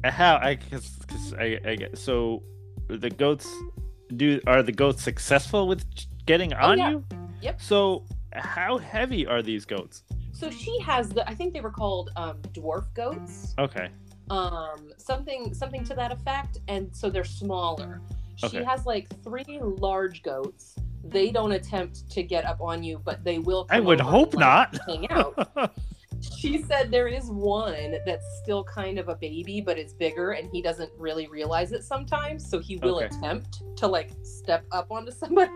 How I cause, 'cause I, I get so the goats do are the goats successful with getting on Oh, yeah. you? Yep. So how heavy are these goats? so she has the i think they were called um, dwarf goats Okay. Um something something to that effect and so they're smaller she has like three large goats they don't attempt to get up on you but they will I would hope and, like, not. hang out she said there is one that's still kind of a baby but it's bigger and he doesn't really realize it sometimes so he will Okay. attempt to like step up onto somebody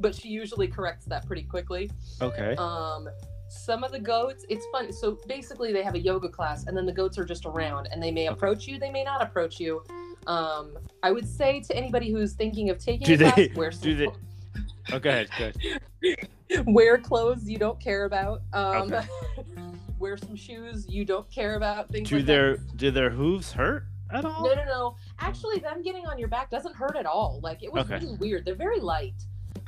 but she usually corrects that pretty quickly okay. um some of the goats it's fun so basically they have a yoga class and then the goats are just around and they may approach you they may not approach you um i would say to anybody who's thinking of taking Do a class they- wear do some they- Oh, go ahead. Go ahead. wear clothes you don't care about um Okay. wear some shoes you don't care about things Do like their that. do their hooves hurt at all? no no no actually them getting on your back doesn't hurt at all like it was Okay. really weird they're very light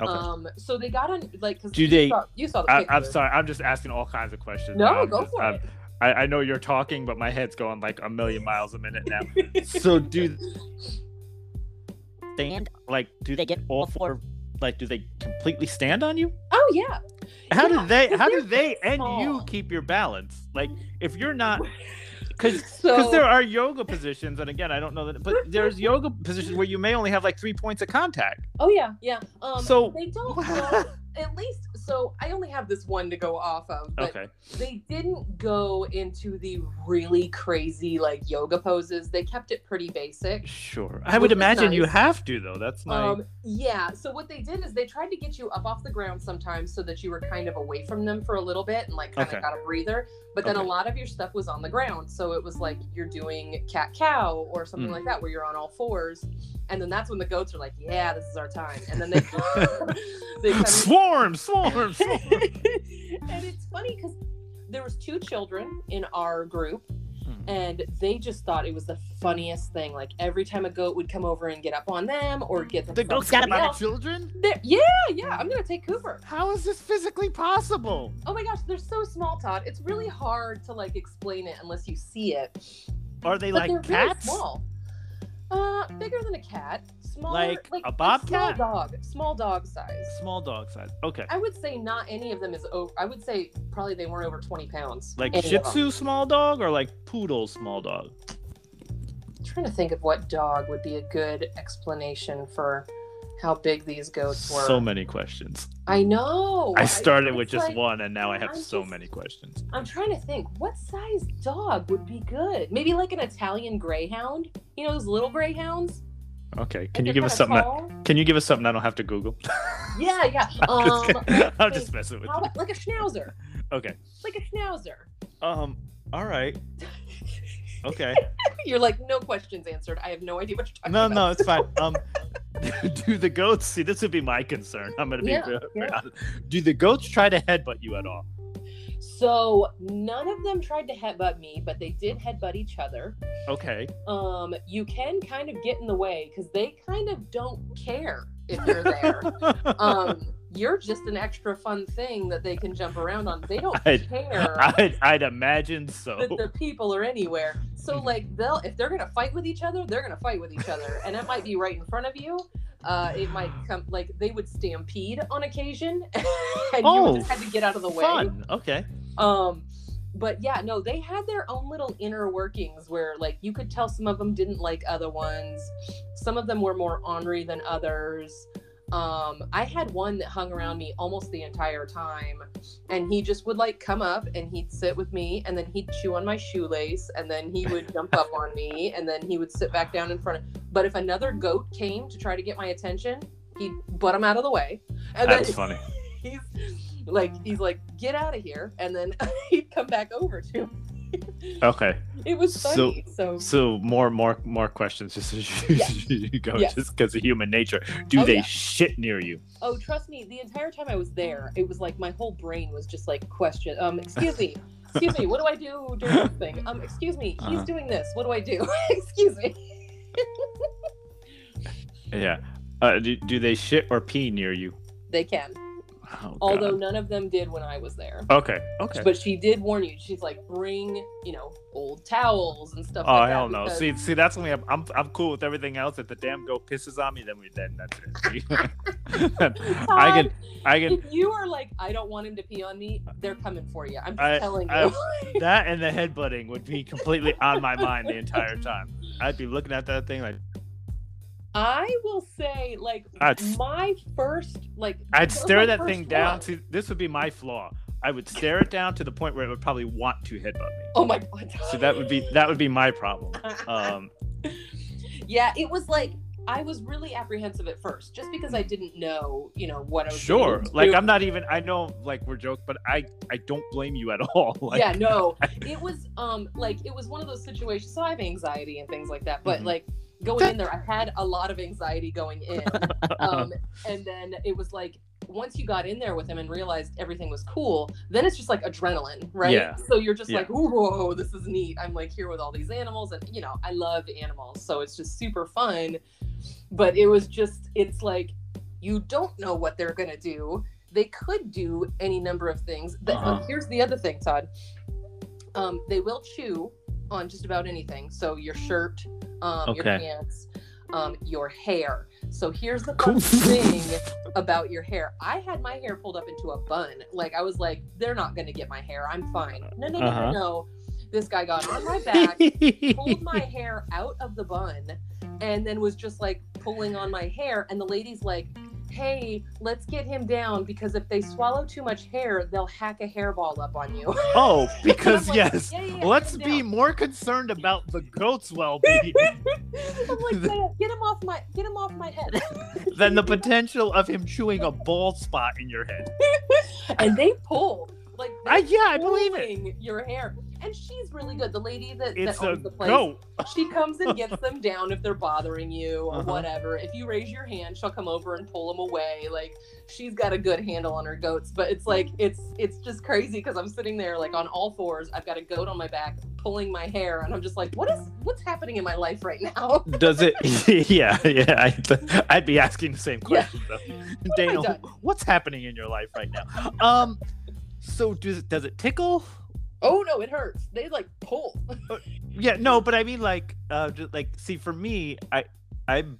Okay. um so they got on like because Do you they- saw, you saw the I, picture. I'm sorry. I'm just asking all kinds of questions. no I'm go just- for I'm- it I, I know you're talking, but my head's going like a million miles a minute now. so do stand like do they get all four? Like do they completely stand on you? oh yeah How Yeah, do they How do they very and you keep your balance? Like if you're not, because so there are yoga positions, and again, I don't know that, but there's yoga positions where you may only have like three points of contact. Oh yeah, yeah. Um, So- they don't have this one to go off of, but Okay. they didn't go into the really crazy like yoga poses. They kept it pretty basic. Sure. I would imagine you have to though. That's my. Um, yeah. So what they did is they tried to get you up off the ground sometimes so that you were kind of away from them for a little bit and like kind Okay. of got a breather. But then Okay. a lot of your stuff was on the ground, so it was like you're doing cat cow or something Mm. like that where you're on all fours. And then that's when the goats are like, "Yeah, this is our time." And then they they kind of swarm, swarm, swarm. and it's funny because there was two children in our group Hmm. and they just thought it was the funniest thing like every time a goat would come over and get up on them or get them The goats got my else, children. they're- yeah yeah i'm gonna take cooper How is this physically possible? oh my gosh they're so small todd it's really hard to like explain it unless you see it Are they but like they're cats? really small uh bigger than a cat smaller Like like a bobcat, small dog small dog size Small dog size. Okay. I would say not any of them is over. I would say probably they weren't over 20 pounds. Like Any Shih Tzu small dog or like Poodle small dog? I'm trying to think of what dog would be a good explanation for how big these goats were. So many questions. I know. I started with just like- one and now I have I'm so just- many questions. I'm trying to think what size dog would be good. Maybe like an Italian greyhound. You know those little greyhounds. Okay. Can you give us something? That, can you give us something I don't have to Google? Yeah, yeah. I'm Um, just, kidding. let's I'm think. just messing with How you. like a schnauzer. Okay. Like a schnauzer. Um. All right. Okay. You're like no questions answered. I have no idea what you're talking No, about. no, no, it's fine. Um, do the goats see? This would be my concern. I'm gonna be Yeah, yeah. Do the goats try to headbutt you at all? So none of them tried to headbutt me, but they did headbutt each other. Okay. Um, you can kind of get in the way because they kind of don't care if you're there. um, you're just an extra fun thing that they can jump around on. They don't I'd, care I'd, I'd imagine so. that the people are anywhere. So like they'll if they're gonna fight with each other, they're gonna fight with each other, and it might be right in front of you. Uh, it might come like they would stampede on occasion, and you Oh, would just had to get out of the way. Fun. Okay. Um, but yeah, no, they had their own little inner workings where like you could tell some of them didn't like other ones. Some of them were more ornery than others. Um, I had one that hung around me almost the entire time, and he just would like come up and he'd sit with me, and then he'd chew on my shoelace, and then he would jump up on me, and then he would sit back down in front of. But if another goat came to try to get my attention, he'd butt him out of the way, and That's funny. he's like, he's like, get out of here, and then he'd come back over to. me. Okay. It was So- funny. So, So more, more, more questions just as you, Yes. you go, Yes. just because of human nature. Do Oh, they yeah. shit near you? oh, trust me, the entire time I was there, it was like my whole brain was just like, question. Um, excuse me. Excuse me, what do I do during this thing? Um, excuse me, he's Uh-huh. doing this. What do I do? excuse me. Yeah. Uh, do, do they shit or pee near you? They can. Oh, Although God. none of them did when I was there. Okay. Okay. But she did warn you. She's like, bring, you know, old towels and stuff Oh like that. hell no! because- See, see, that's when we have, I'm, I'm cool with everything else. If the damn goat pisses on me, then we, then that's it. I can, I can, If you are like, I don't want him to pee on me, they're coming for you. I'm I- telling you. I- that and the headbutting would be completely on my mind the entire time. I'd be looking at that thing like I will say, like, I'd, my first, like, I'd stare that thing down. To this would be my flaw. I would stare it down to the point where it would probably want to headbutt me. Oh my god. So that would be that would be my problem. Um, yeah, it was like I was really apprehensive at first, just because I didn't know, you know, what I was. sure, like. I'm not even. I know, like we're joking, but I I don't blame you at all. Like, yeah, no, it was um like it was one of those situations. So I have anxiety and things like that, but Mhm. like going in there, I had a lot of anxiety going in, um, and then it was like once you got in there with him and realized everything was cool, then it's just like adrenaline, right? Yeah. So you're just Yeah. like, whoa, this is neat. I'm like here with all these animals, and you know, I love animals, so it's just super fun. But it was just, it's like you don't know what they're gonna do. They could do any number of things. But Uh-huh. here's the other thing, Todd. Um, they will chew on just about anything. So your shirt, um, your pants, um, your hair. So here's the Cool. thing about your hair. I had my hair pulled up into a bun. Like I was like, they're not gonna get my hair. I'm fine. No, no, no, Uh-huh. no, no. This guy got on my back, pulled my hair out of the bun, and then was just like pulling on my hair. And the lady's like, hey, let's get him down because if they swallow too much hair, they'll hack a hairball up on you. oh, because like, yes. "Yeah, yeah, Let's be him more concerned about the goat's well-being. I'm like, "Yeah, get him off my get him off my head. than the potential of him chewing a bald spot in your head. and they pull like I, yeah, I believe it. your hair. And she's really good. The lady that, It's that owns the place, goat. she comes and gets them down if they're bothering you or Uh-huh. whatever. If you raise your hand, she'll come over and pull them away. Like she's got a good handle on her goats. But it's like it's it's just crazy because I'm sitting there like on all fours. I've got a goat on my back pulling my hair, and I'm just like, what is what's happening in my life right now? Does it? yeah, yeah. I, I'd be asking the same Yeah. question though. have I Dana, done? what's happening in your life right now? Um, so does does it tickle? oh no, it hurts. They like pull. Yeah, no, but I mean like, uh, just like, see, for me, I, I'm,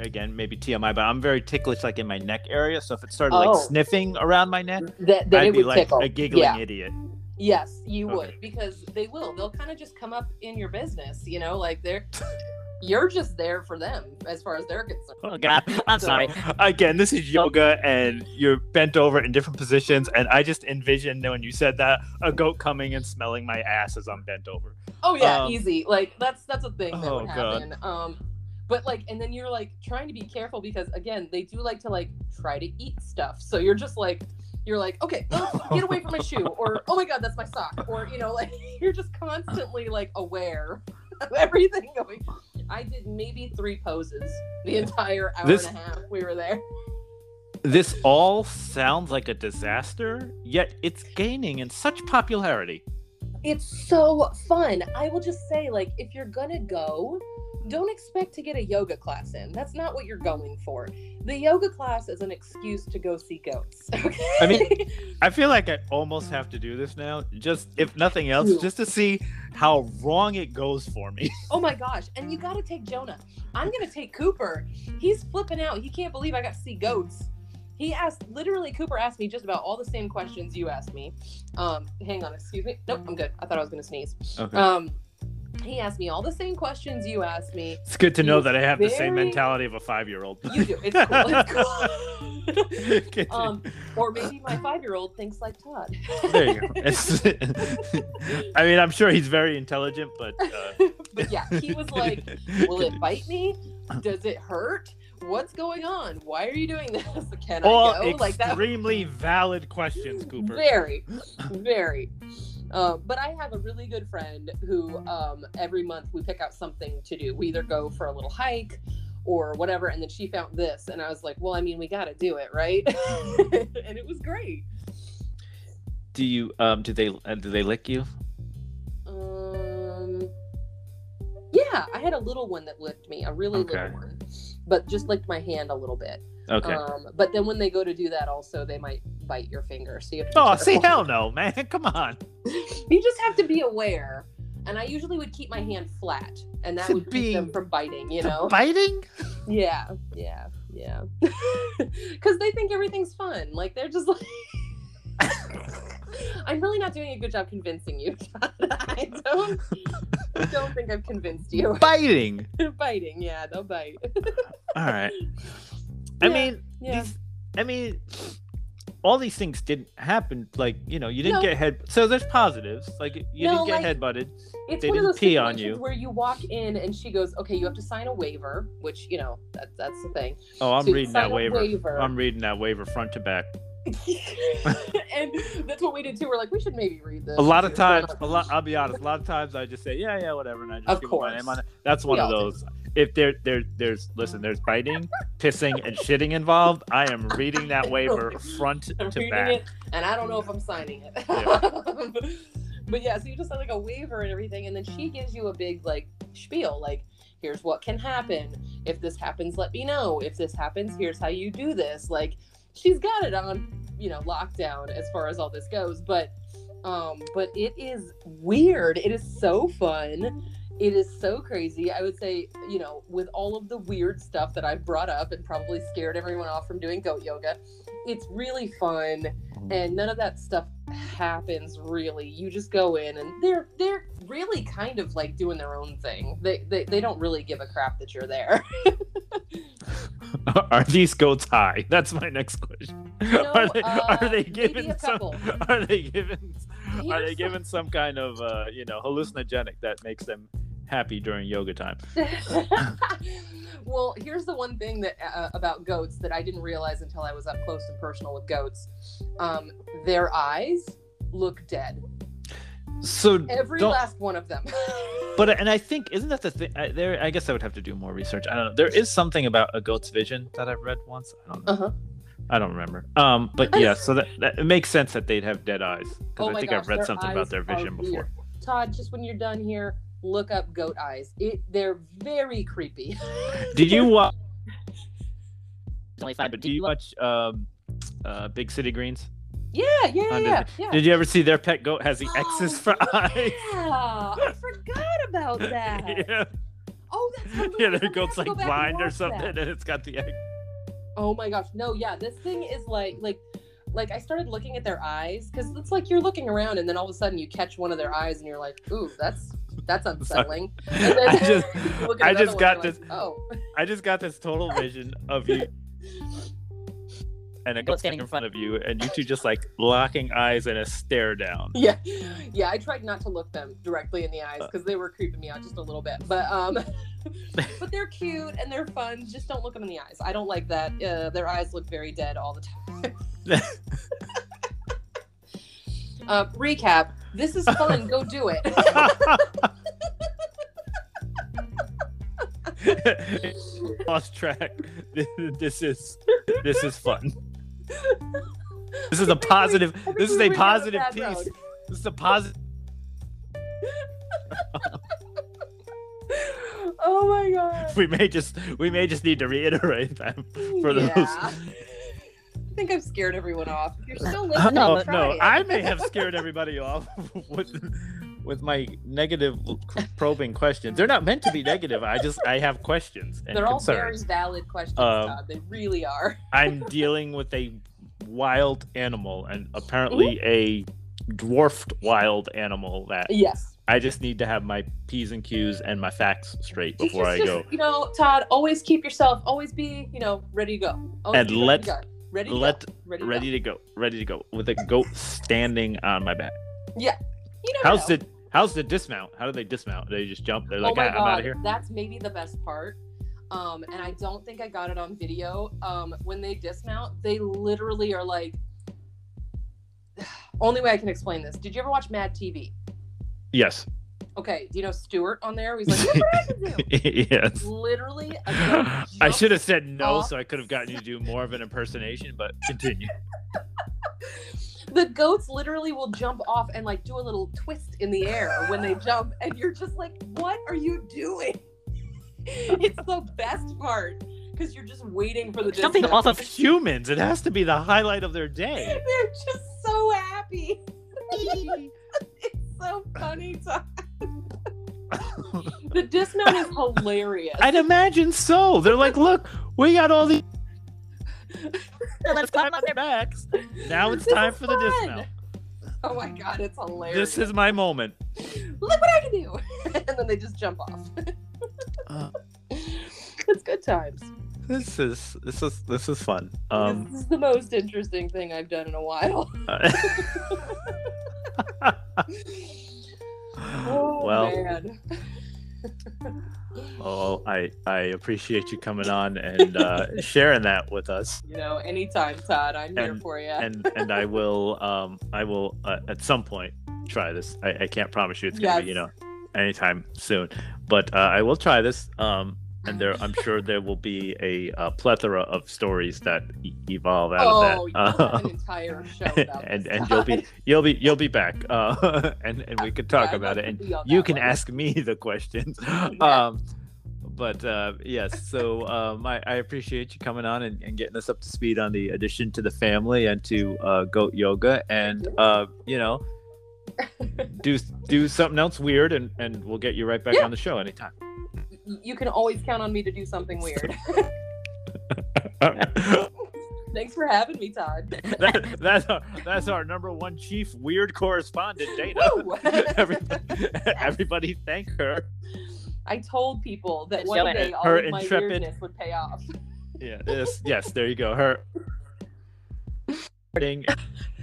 again, maybe TMI, but I'm very ticklish, like in my neck area. So if it started like Oh. sniffing around my neck, that that I'd it be would like tickle. a giggling yeah. idiot. Yes, you Okay. would because they will. They'll kind of just come up in your business, you know, like they're you're just there for them as far as they're concerned. Oh god, I'm So, sorry. Again, this is yoga, and you're bent over in different positions, and I just envisioned when you said that a goat coming and smelling my ass as I'm bent over. Oh yeah, Um, easy. Like that's that's a thing that Oh, would God. happen. Um but like and then you're like trying to be careful because again, they do like to like try to eat stuff. So you're just like you're like, okay, oh, get away from my shoe, or oh my god, that's my sock, or you know, like you're just constantly like aware of everything going. I did maybe three poses the entire hour This- and a half we were there. This all sounds like a disaster, yet it's gaining in such popularity. It's so fun. I will just say, like, if you're gonna go, don't expect to get a yoga class in. That's not what you're going for. The yoga class is an excuse to go see goats. Okay? I mean, I feel like I almost have to do this now, just if nothing else, just to see how wrong it goes for me. oh my gosh. And you gotta take Jonah. I'm gonna take Cooper. He's flipping out. He can't believe I got to see goats. He asked literally Cooper asked me just about all the same questions you asked me. Um, hang on, excuse me. Nope, I'm good. I thought I was gonna sneeze. Okay. Um, He asked me all the same questions you asked me. It's good to know that I have the same mentality of a five-year-old. You do. It's cool. It's cool. um, or maybe my five-year-old thinks like Todd. there you go. I mean, I'm sure he's very intelligent, but uh, but yeah, he was like, "Will it bite me? Does it hurt? What's going on? Why are you doing this? Can all I go?" Like that. extremely valid questions, Cooper. Very, very. Um, but I have a really good friend who um, every month we pick out something to do. We either go for a little hike or whatever, and then she found this, and I was like, "Well, I mean, we got to do it, right?" and it was great. Do you um do they uh, do they lick you? Um, yeah, I had a little one that licked me, a really Okay. little one, but just licked my hand a little bit. Okay. Um, but then when they go to do that, also they might bite your finger. So you have oh, see, hell no, man! Come on. you just have to be aware. And I usually would keep my hand flat, and that To would keep them from biting. You know? biting? Yeah, yeah, yeah. Because they think everything's fun. Like they're just like. I'm really not doing a good job convincing you. I don't. Don't think I've convinced you. Biting. Biting, yeah, they'll bite. All right. I Yeah, mean, Yeah. these. I mean, all these things didn't happen. Like you know, you didn't No. get head. So there's positives. Like you No, didn't get like- head butted. It's They one of didn't those pee on you. where you walk in and she goes, "Okay, you have to sign a waiver," which you know that, that's the thing. Oh, I'm So reading that waiver. waiver. I'm reading that waiver front to back. and that's what we did too. We're like, we should maybe read this. A lot of times, a lot. I'll be honest. A lot of times, I just say, yeah, yeah, whatever, and I just Of give my name on it. That's one We of all do. those. If there, there, there's listen, there's biting, pissing, and shitting involved. I am reading that waiver front I'm to back. it, and I don't know if I'm signing it. Yeah. but yeah, so you just have like a waiver and everything, and then she gives you a big like spiel, like, "Here's what can happen. If this happens, let me know. If this happens, here's how you do this." Like, she's got it on, you know, lockdown as far as all this goes. But, um, but it is weird. It is so fun. It is so crazy. I would say, you know, with all of the weird stuff that I've brought up and probably scared everyone off from doing goat yoga, it's really fun and none of that stuff happens really. You just go in and they're they're really kind of like doing their own thing. They they, they don't really give a crap that you're there. Are these goats high? That's my next question. No, are they, uh, are they given some? Are they given? Are they some- given some kind of uh, you know hallucinogenic that makes them happy during yoga time? well, here's the one thing that uh, about goats that I didn't realize until I was up close and personal with goats. Um, their eyes look dead. So Every don't- last one of them. But and I think isn't that the thing? I, there, I guess I would have to do more research. I don't know. There is something about a goat's vision that I've read once. I don't know. Uh-huh. I don't remember. Um, but yeah, so that, that it makes sense that they'd have dead eyes because Oh I think gosh, I've read something about their vision before. Todd, just when you're done here, look up goat eyes. It they're very creepy. Did you watch? It's only five, But but do you watch um, uh, Big City Greens? Yeah, yeah, yeah, Under yeah. yeah. Did you ever see their pet goat has the X's Oh, for eyes? Yeah, I forgot about that. yeah, Oh, that's yeah, their goat's like go blind or something, that. and it's got the X. Oh my gosh, no, yeah, this thing is like like like I started looking at their eyes because it's like you're looking around and then all of a sudden you catch one of their eyes and you're like, ooh, that's that's unsettling. And then I just, you look at I just got this. like, oh, I just got this total vision of you and a goat standing in front of you, and you two just like locking eyes and a stare down. yeah, yeah. I tried not to look them directly in the eyes Uh. because they were creeping me out just a little bit, but um, but they're cute and they're fun. Just don't look them in the eyes. I don't like that. Uh, their eyes look very dead all the time. Uh, recap. This is fun. Go do it. Lost track. This is this is fun. This is a positive. This is a went down a positive piece. road. This is a positive. Oh my god. We may just we may just need to reiterate that for those. Yeah. I think I've scared everyone off. If you're still oh, listening, No, no, it. I may have scared everybody off with with my negative probing questions. They're not meant to be negative. I just I have questions and They're all very valid questions, Um, Todd. They really are. I'm dealing with a wild animal and apparently a dwarfed wild animal that Yes. I just need to have my p's and q's and my facts straight before Just- I just, go. You know, Todd, always keep yourself, always be, you know, ready to go. Always And let- ready to go. Ready to Let go. Ready to ready go. to go, ready to go with a goat standing on my back. Yeah. You never How's know. How's the dismount? How do they dismount? They just jump? They're oh like, my "Ah, god, I'm out of here. that's maybe the best part. Um, and I don't think I got it on video. Um, when they dismount, they literally are like. Only way I can explain this. Did you ever watch Mad TV? Yes. Okay, do you know Stuart on there? He's like, what I can do." yes. literally. I should have said no, off. so I could have gotten you to do more of an impersonation. But continue. the goats literally will jump off and like do a little twist in the air when they jump and you're just like what are you doing? It's the best part because you're just waiting for the Jumping off of Humans, it has to be the highlight of their day. they're just so happy. It's so funny the dismount is hilarious. I'd imagine so. They're like, look, we got all the Let's climb on their backs. Now it's This time for the dismount. oh my god it's hilarious This is my moment. look what i can do and then they just jump off Uh, it's good times this is this is this is fun. Um, this is the most interesting thing I've done in a while. Oh well, man. oh, I I appreciate you coming on and uh, sharing that with us. You know, anytime, Todd, I'm here for you. and and I will um I will uh, at some point try this. I, I can't promise you it's gonna be you know anytime soon, but uh, I will try this. Um, and there I'm sure there will be a, uh plethora of stories that e- evolve out oh, of that. Uh, an entire show about and and you'll be you'll be you'll be back uh and and we could talk Yeah, about it and you can one. ask me the questions um but uh yes so um I, I appreciate you coming on and, and getting us up to speed on the addition to the family and to uh goat yoga and uh you know do do something else weird and and we'll get you right back Yeah. on the show anytime You can always count on me to do something weird. Thanks for having me, Todd. that, that's our that's our number one chief weird correspondent dana everybody, everybody thank her I told people that one day all Her of my intrepid- weirdness would pay off. Yeah, yes, yes, there you go. Her being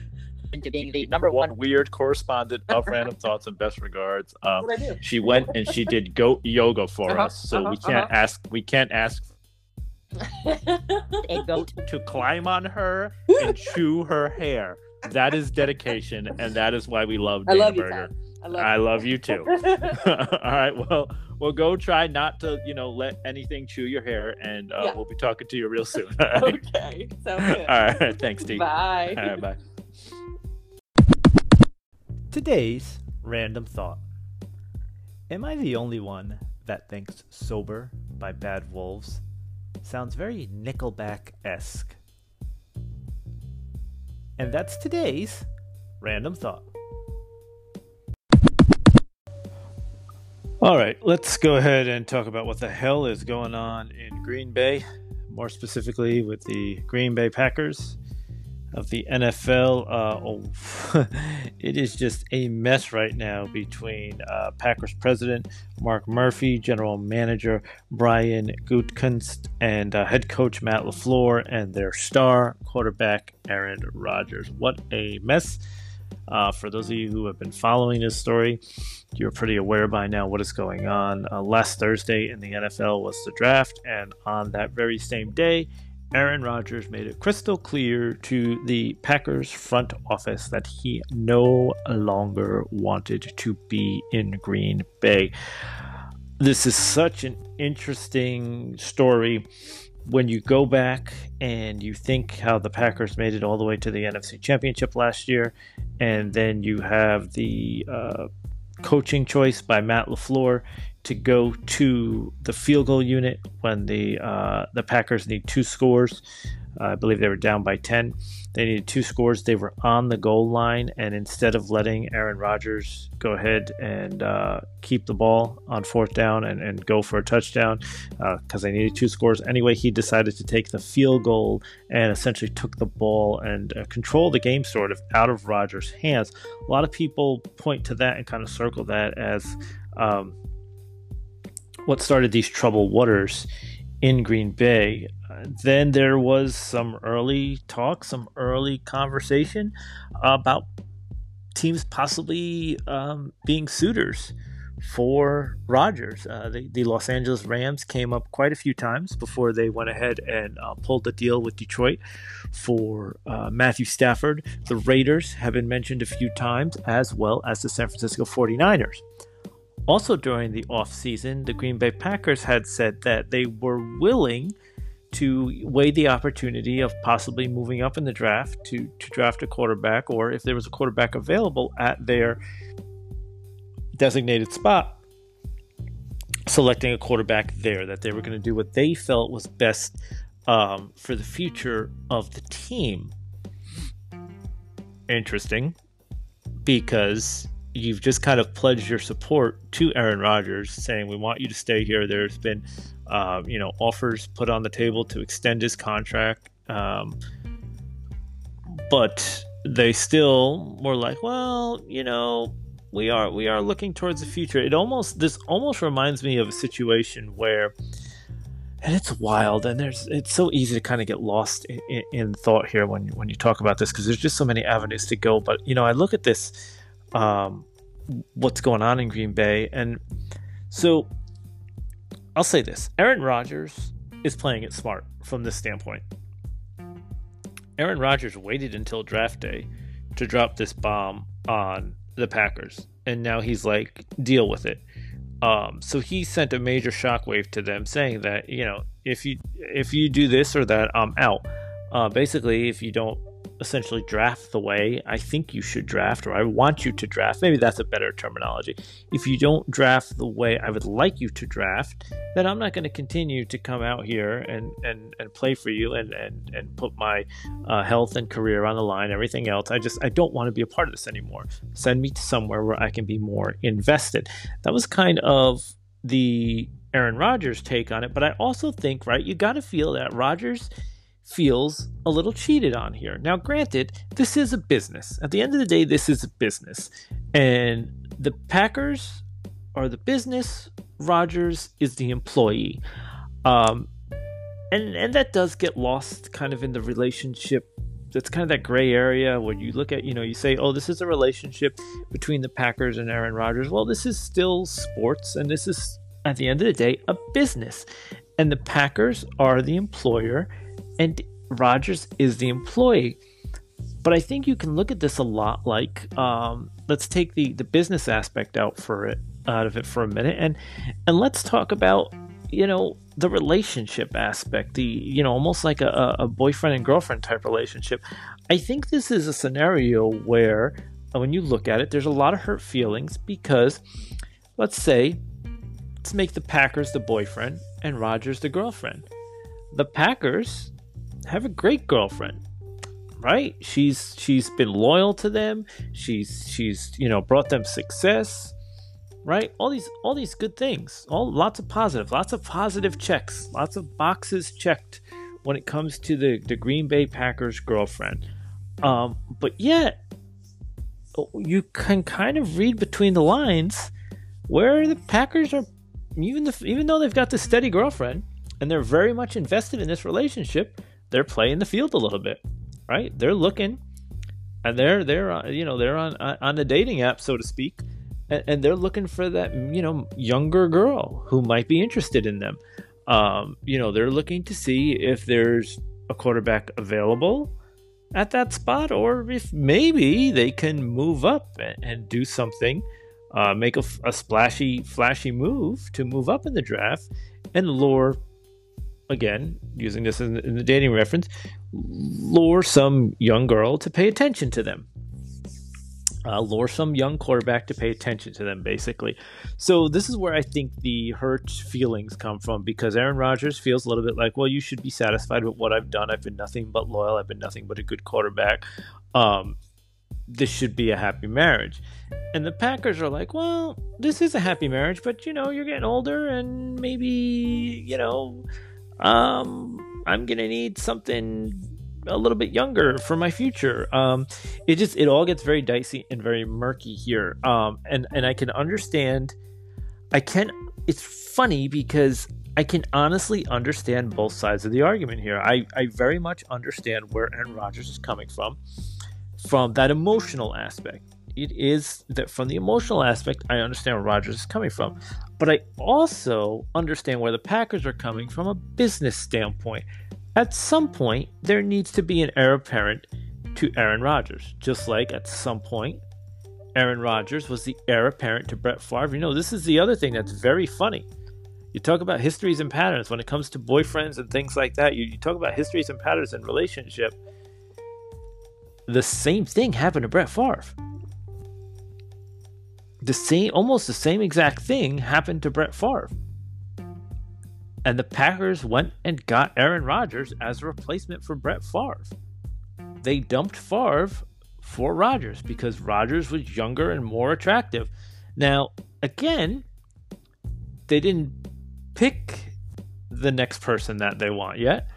into being the number one. one weird correspondent of Random Thoughts and Best Regards. Um, What I do? she went and she did goat yoga for Uh-huh, us, so we uh-huh, can't ask we can't ask A goat. to climb on her and chew her hair. That is dedication, and that is why we love I Dana love you, Burger. Todd. I love I you. love you too. All right, well, we'll go try not to, you know, let anything chew your hair, and uh, Yeah. we'll be talking to you real soon. All right, okay. Sounds good. All right. thanks, Dee. Bye. All right, bye. Today's random thought. Am I the only one that thinks Sober by Bad Wolves sounds very Nickelback esque? And that's today's random thought. All right, let's go ahead and talk about what the hell is going on in Green Bay, more specifically with the Green Bay Packers of the NFL. Uh, oh, it is just a mess right now between uh, Packers president Mark Murphy, general manager Brian Gutekunst, and uh, head coach Matt LaFleur, and their star quarterback Aaron Rodgers. What a mess! Uh, for those of you who have been following this story, you're pretty aware by now what is going on. Uh, last Thursday in the NFL was the draft, and on that very same day, Aaron Rodgers made it crystal clear to the Packers front office that he no longer wanted to be in Green Bay. This is such an interesting story when you go back and you think how the Packers made it all the way to the NFC Championship last year, and then you have the uh, coaching choice by Matt LaFleur to go to the field goal unit when the uh, the Packers need two scores Uh, I believe they were down by 10. They needed two scores. They were on the goal line, and instead of letting Aaron Rodgers go ahead and uh, keep the ball on fourth down and, and go for a touchdown, because uh, they needed two scores anyway, he decided to take the field goal and essentially took the ball and uh, controlled the game sort of out of Rodgers' hands. A lot of people point to that and kind of circle that as um, what started these troubled waters in Green Bay. Uh, then there was some early talk, some early conversation about teams possibly um, being suitors for Rodgers. Uh, the, the, Los Angeles Rams came up quite a few times before they went ahead and uh, pulled the deal with Detroit for uh, Matthew Stafford. The Raiders have been mentioned a few times, as well as the San Francisco 49ers. Also, during the offseason, the Green Bay Packers had said that they were willing to weigh the opportunity of possibly moving up in the draft to, to draft a quarterback, or if there was a quarterback available at their designated spot, selecting a quarterback there, that they were going to do what they felt was best um, for the future of the team. Interesting, because you've just kind of pledged your support to Aaron Rodgers, saying we want you to stay here. There's been, uh, you know, offers put on the table to extend his contract, um, but they still were like, well, you know, we are we are looking towards the future. It almost this almost reminds me of a situation where. And it's wild, and there's it's so easy to kind of get lost in, in, in thought here when when you talk about this because there's just so many avenues to go. But you know, I look at this um, what's going on in Green Bay. And so I'll say this Aaron Rodgers is playing it smart from this standpoint. Aaron Rodgers waited until draft day to drop this bomb on the Packers. And now he's like, deal with it. Um, so he sent a major shockwave to them saying that, you know, if you if you do this or that, I'm out. Uh, basically, if you don't essentially draft the way I think you should draft, or I want you to draft. Maybe that's a better terminology. If you don't draft the way I would like you to draft, then I'm not going to continue to come out here and, and, and play for you and, and, and put my uh, health and career on the line, everything else. I just, I don't want to be a part of this anymore. Send me to somewhere where I can be more invested. That was kind of the Aaron Rodgers take on it, but I also think, right, you got to feel that Rodgers – feels a little cheated on here. Now, granted, this is a business. At the end of the day, this is a business. And the Packers are the business, Rodgers is the employee. Um, and, and that does get lost kind of in the relationship. That's kind of that gray area where you look at, you know, you say, oh, this is a relationship between the Packers and Aaron Rodgers. Well, this is still sports, and this is, at the end of the day, a business. And the Packers are the employer, and Rodgers is the employee. But I think you can look at this a lot like um, let's take the the business aspect out for it out of it for a minute. And and let's talk about you know the relationship aspect the you know almost like a, a boyfriend and girlfriend type relationship. I think this is a scenario where when you look at it there's a lot of hurt feelings because let's say let's make the packers the boyfriend and rodgers the girlfriend. The packers have a great girlfriend right? She's she's been loyal to them. She's she's you know brought them success right? All these all these good things. All lots of positive lots of positive checks lots of boxes checked when it comes to the the green bay packers girlfriend. Um but yet you can kind of read between the lines where the packers are even the, even though they've got this steady girlfriend and they're very much invested in this relationship they're playing the field a little bit, right? They're looking, and they're they're uh, you know they're on on the dating app, so to speak, and, and they're looking for that you know younger girl who might be interested in them. Um, you know, they're looking to see if there's a quarterback available at that spot, or if maybe they can move up and, and do something, uh, make a, a, splashy, flashy move to move up in the draft and lure again, using this in, in the dating reference, lure some young girl to pay attention to them. uh, lure some young quarterback to pay attention to them, basically. So this is where I think the hurt feelings come from because Aaron Rodgers feels a little bit like, well, you should be satisfied with what I've done. I've been nothing but loyal. I've been nothing but a good quarterback. Um, this should be a happy marriage. And the Packers are like, well, this is a happy marriage, but you know, you're getting older and maybe, you know, um, I'm to need something a little bit younger for my future. Um, it just, it all gets very dicey and very murky here. Um, and, and I can understand, I can, it's funny because I can honestly understand both sides of the argument here. I, I very much understand where Aaron Rodgers is coming from from that emotional aspect. It is that from the emotional aspect, I understand where Rodgers is coming from. But I also understand where the Packers are coming from a business standpoint. At some point, there needs to be an heir apparent to Aaron Rodgers, just like at some point, Aaron Rodgers was the heir apparent to Brett Favre. You know, this is the other thing that's very funny. You talk about histories and patterns when it comes to boyfriends and things like that. You, you talk about histories and patterns in relationship the same thing happened to Brett Favre. The same, almost the same exact thing happened to Brett Favre. And the Packers went and got Aaron Rodgers as a replacement for Brett Favre. They dumped Favre for Rodgers because Rodgers was younger and more attractive. Now, again, they didn't pick the next person that they want yet,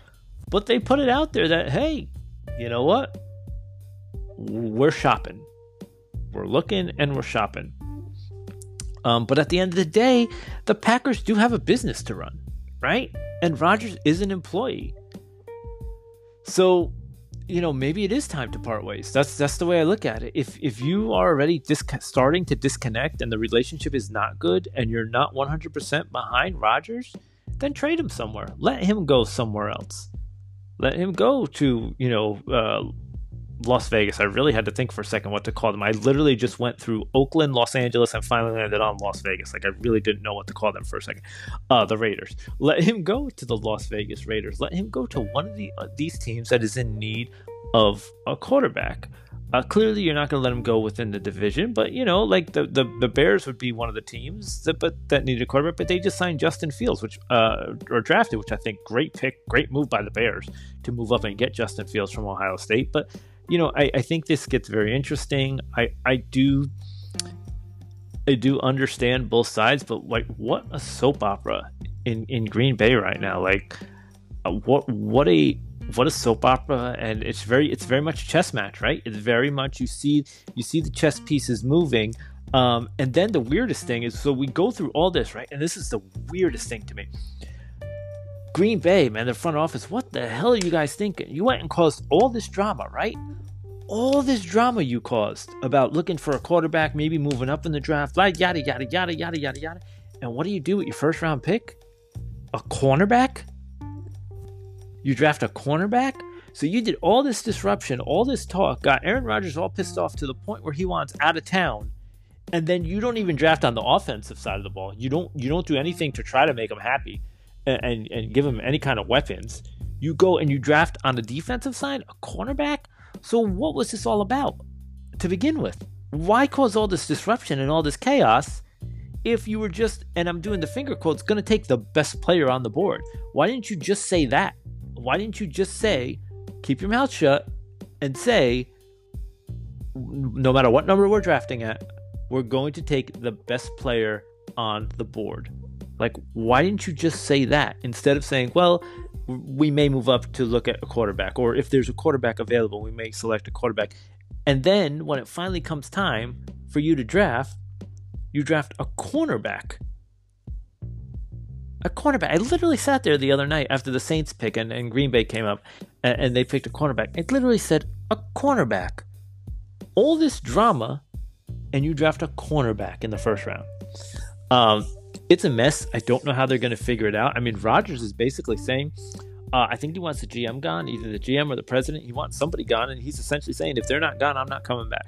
but they put it out there that, hey, you know what? we're shopping. We're looking and we're shopping. Um, but at the end of the day, the Packers do have a business to run, right? And Rodgers is an employee. So, you know, maybe it is time to part ways. That's that's the way I look at it. If if you are already dis- starting to disconnect and the relationship is not good and you're not 100% behind Rodgers, then trade him somewhere. Let him go somewhere else. Let him go to, you know, uh, Las Vegas. I really had to think for a second what to call them. I literally just went through Oakland, Los Angeles, and finally landed on Las Vegas. Like I really didn't know what to call them for a second. Uh, the Raiders. Let him go to the Las Vegas Raiders. Let him go to one of the uh, these teams that is in need of a quarterback. Uh, clearly, you're not going to let him go within the division, but you know, like the, the, the Bears would be one of the teams that but that needed a quarterback, but they just signed Justin Fields, which uh, or drafted, which I think great pick, great move by the Bears to move up and get Justin Fields from Ohio State. But you know, I, I think this gets very interesting. I, I do I do understand both sides, but like what a soap opera in, in Green Bay right now. Like uh, what what a what a soap opera and it's very it's very much a chess match, right? It's very much you see you see the chess pieces moving. Um, and then the weirdest thing is so we go through all this, right? And this is the weirdest thing to me. Green Bay, man, the front office, what the hell are you guys thinking? You went and caused all this drama, right? All this drama you caused about looking for a quarterback, maybe moving up in the draft, like yada, yada, yada, yada, yada, yada. And what do you do with your first round pick? A cornerback? You draft a cornerback? So you did all this disruption, all this talk, got Aaron Rodgers all pissed off to the point where he wants out of town. And then you don't even draft on the offensive side of the ball. You don't you don't do anything to try to make him happy and, and, give him any kind of weapons. You go and you draft on the defensive side a cornerback. So what was this all about to begin with? Why cause all this disruption and all this chaos if you were just and I'm doing the finger quotes going to take the best player on the board? Why didn't you just say that? Why didn't you just say keep your mouth shut and say no matter what number we're drafting at, we're going to take the best player on the board. Like, why didn't you just say that instead of saying, well, we may move up to look at a quarterback, or if there's a quarterback available, we may select a quarterback. And then when it finally comes time for you to draft, you draft a cornerback. A cornerback. I literally sat there the other night after the Saints pick and, and Green Bay came up and, and they picked a cornerback. It literally said a cornerback. All this drama, and you draft a cornerback in the first round. Um, it's a mess. I don't know how they're going to figure it out. I mean, Rodgers is basically saying, uh, I think he wants the GM gone, either the GM or the president. He wants somebody gone, and he's essentially saying, if they're not gone, I'm not coming back.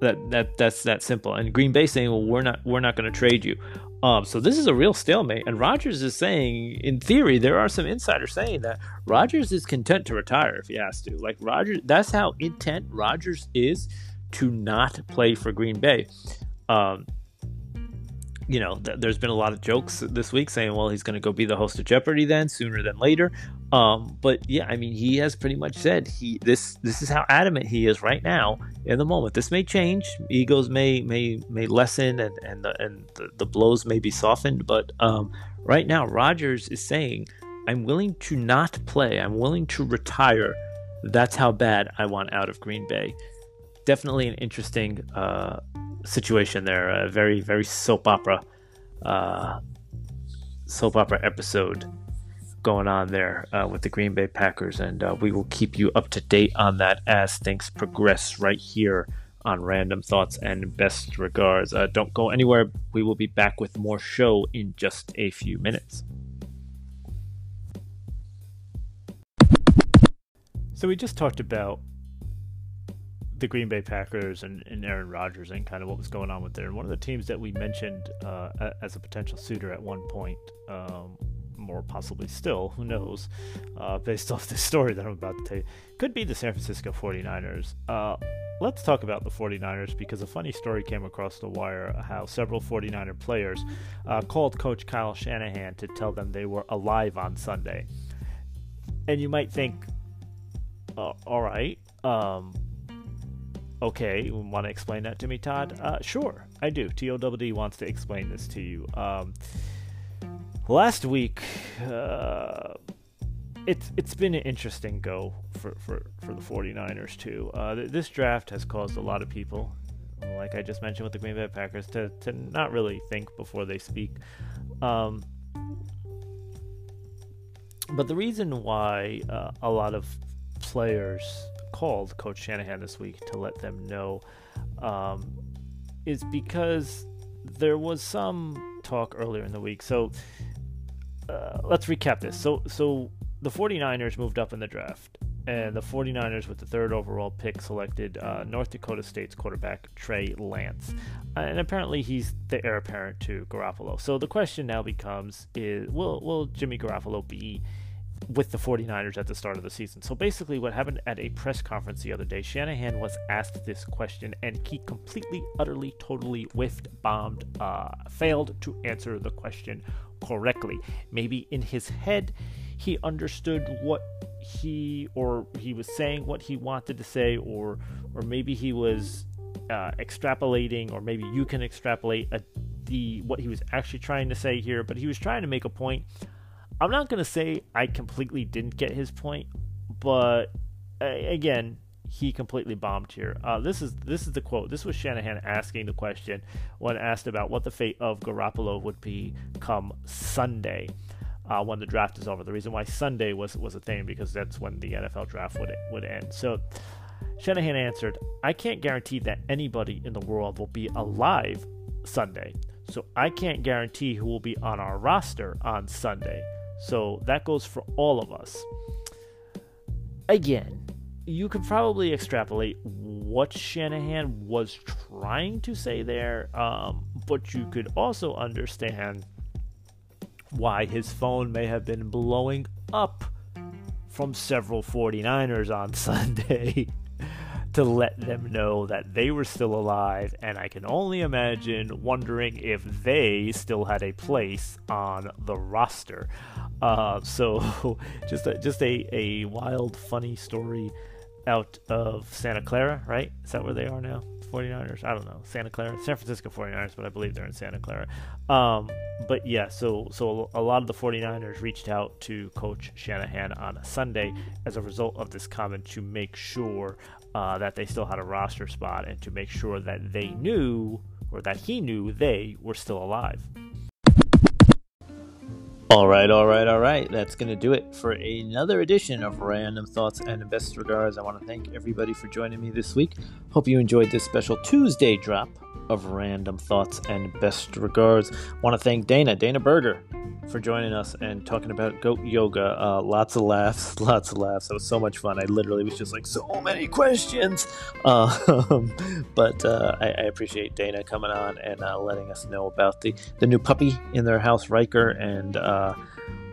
That that that's that simple. And Green Bay saying, well, we're not we're not going to trade you. Um, so this is a real stalemate. And Rodgers is saying, in theory, there are some insiders saying that Rodgers is content to retire if he has to. Like Rodgers, that's how intent Rodgers is to not play for Green Bay. Um, you know, th- there's been a lot of jokes this week saying, well, he's going to go be the host of Jeopardy then sooner than later. Um, but yeah, I mean, he has pretty much said he this this is how adamant he is right now in the moment. This may change, egos may may may lessen, and and the, and the, the blows may be softened. But um, right now, Rodgers is saying, I'm willing to not play. I'm willing to retire. That's how bad I want out of Green Bay. Definitely an interesting uh, situation there. A very very soap opera, uh, soap opera episode going on there uh, with the Green Bay Packers, and uh, we will keep you up to date on that as things progress right here on Random Thoughts and Best Regards. Uh, don't go anywhere. We will be back with more show in just a few minutes. So we just talked about the Green Bay Packers and, and Aaron Rodgers and kind of what was going on with there. And one of the teams that we mentioned uh, as a potential suitor at one point, um, more possibly still, who knows, uh, based off this story that I'm about to tell you, could be the San Francisco 49ers. Uh, let's talk about the 49ers because a funny story came across the wire how several 49er players uh, called Coach Kyle Shanahan to tell them they were alive on Sunday. And you might think, uh, all right. Um, Okay, want to explain that to me, Todd? Uh, sure, I do. TOWD wants to explain this to you. Um, last week, uh, it's it's been an interesting go for, for, for the 49ers, too. Uh, th- this draft has caused a lot of people, like I just mentioned with the Green Bay Packers, to, to not really think before they speak. Um, but the reason why uh, a lot of players called Coach Shanahan this week to let them know um, is because there was some talk earlier in the week. So uh, let's recap this. So so the 49ers moved up in the draft, and the 49ers with the third overall pick selected uh, North Dakota State's quarterback Trey Lance, uh, and apparently he's the heir apparent to Garoppolo. So the question now becomes: Is will will Jimmy Garoppolo be with the 49ers at the start of the season. So basically, what happened at a press conference the other day, Shanahan was asked this question and he completely, utterly, totally whiffed, bombed, uh, failed to answer the question correctly. Maybe in his head, he understood what he or he was saying what he wanted to say, or or maybe he was uh, extrapolating, or maybe you can extrapolate a, the what he was actually trying to say here. But he was trying to make a point I'm not going to say I completely didn't get his point, but again, he completely bombed here. Uh, this is this is the quote. This was Shanahan asking the question when asked about what the fate of Garoppolo would be come Sunday uh, when the draft is over. The reason why Sunday was was a thing because that's when the NFL draft would would end. So Shanahan answered, "I can't guarantee that anybody in the world will be alive Sunday, so I can't guarantee who will be on our roster on Sunday." So that goes for all of us. Again, you could probably extrapolate what Shanahan was trying to say there, um, but you could also understand why his phone may have been blowing up from several 49ers on Sunday to let them know that they were still alive, and I can only imagine wondering if they still had a place on the roster. Uh, so, just a, just a, a wild, funny story out of Santa Clara, right? Is that where they are now? 49ers? I don't know. Santa Clara, San Francisco 49ers, but I believe they're in Santa Clara. Um, but yeah, so so a lot of the 49ers reached out to Coach Shanahan on a Sunday as a result of this comment to make sure uh, that they still had a roster spot and to make sure that they knew or that he knew they were still alive. All right, all right, all right. That's going to do it for another edition of Random Thoughts and Best Regards. I want to thank everybody for joining me this week. Hope you enjoyed this special Tuesday drop of Random Thoughts and Best Regards. Want to thank Dana, Dana Berger, for joining us and talking about goat yoga. Uh, lots of laughs, lots of laughs. It was so much fun. I literally was just like, so many questions. Uh, but uh, I, I, appreciate Dana coming on and uh, letting us know about the, the new puppy in their house, Riker, and uh,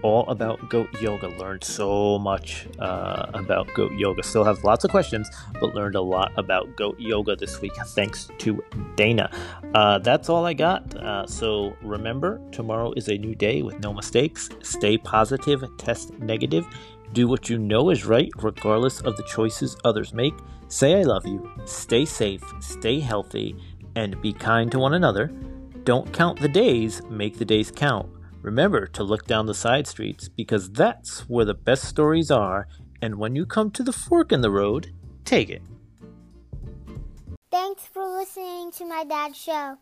all about goat yoga. Learned so much uh, about goat yoga. Still have lots of questions, but learned a lot about goat yoga this week thanks to Dana. Uh, that's all I got. Uh, so remember, tomorrow is a new day with no mistakes. Stay positive, test negative. Do what you know is right, regardless of the choices others make. Say I love you. Stay safe, stay healthy, and be kind to one another. Don't count the days, make the days count. Remember to look down the side streets because that's where the best stories are, and when you come to the fork in the road, take it. Thanks for listening to my dad's show.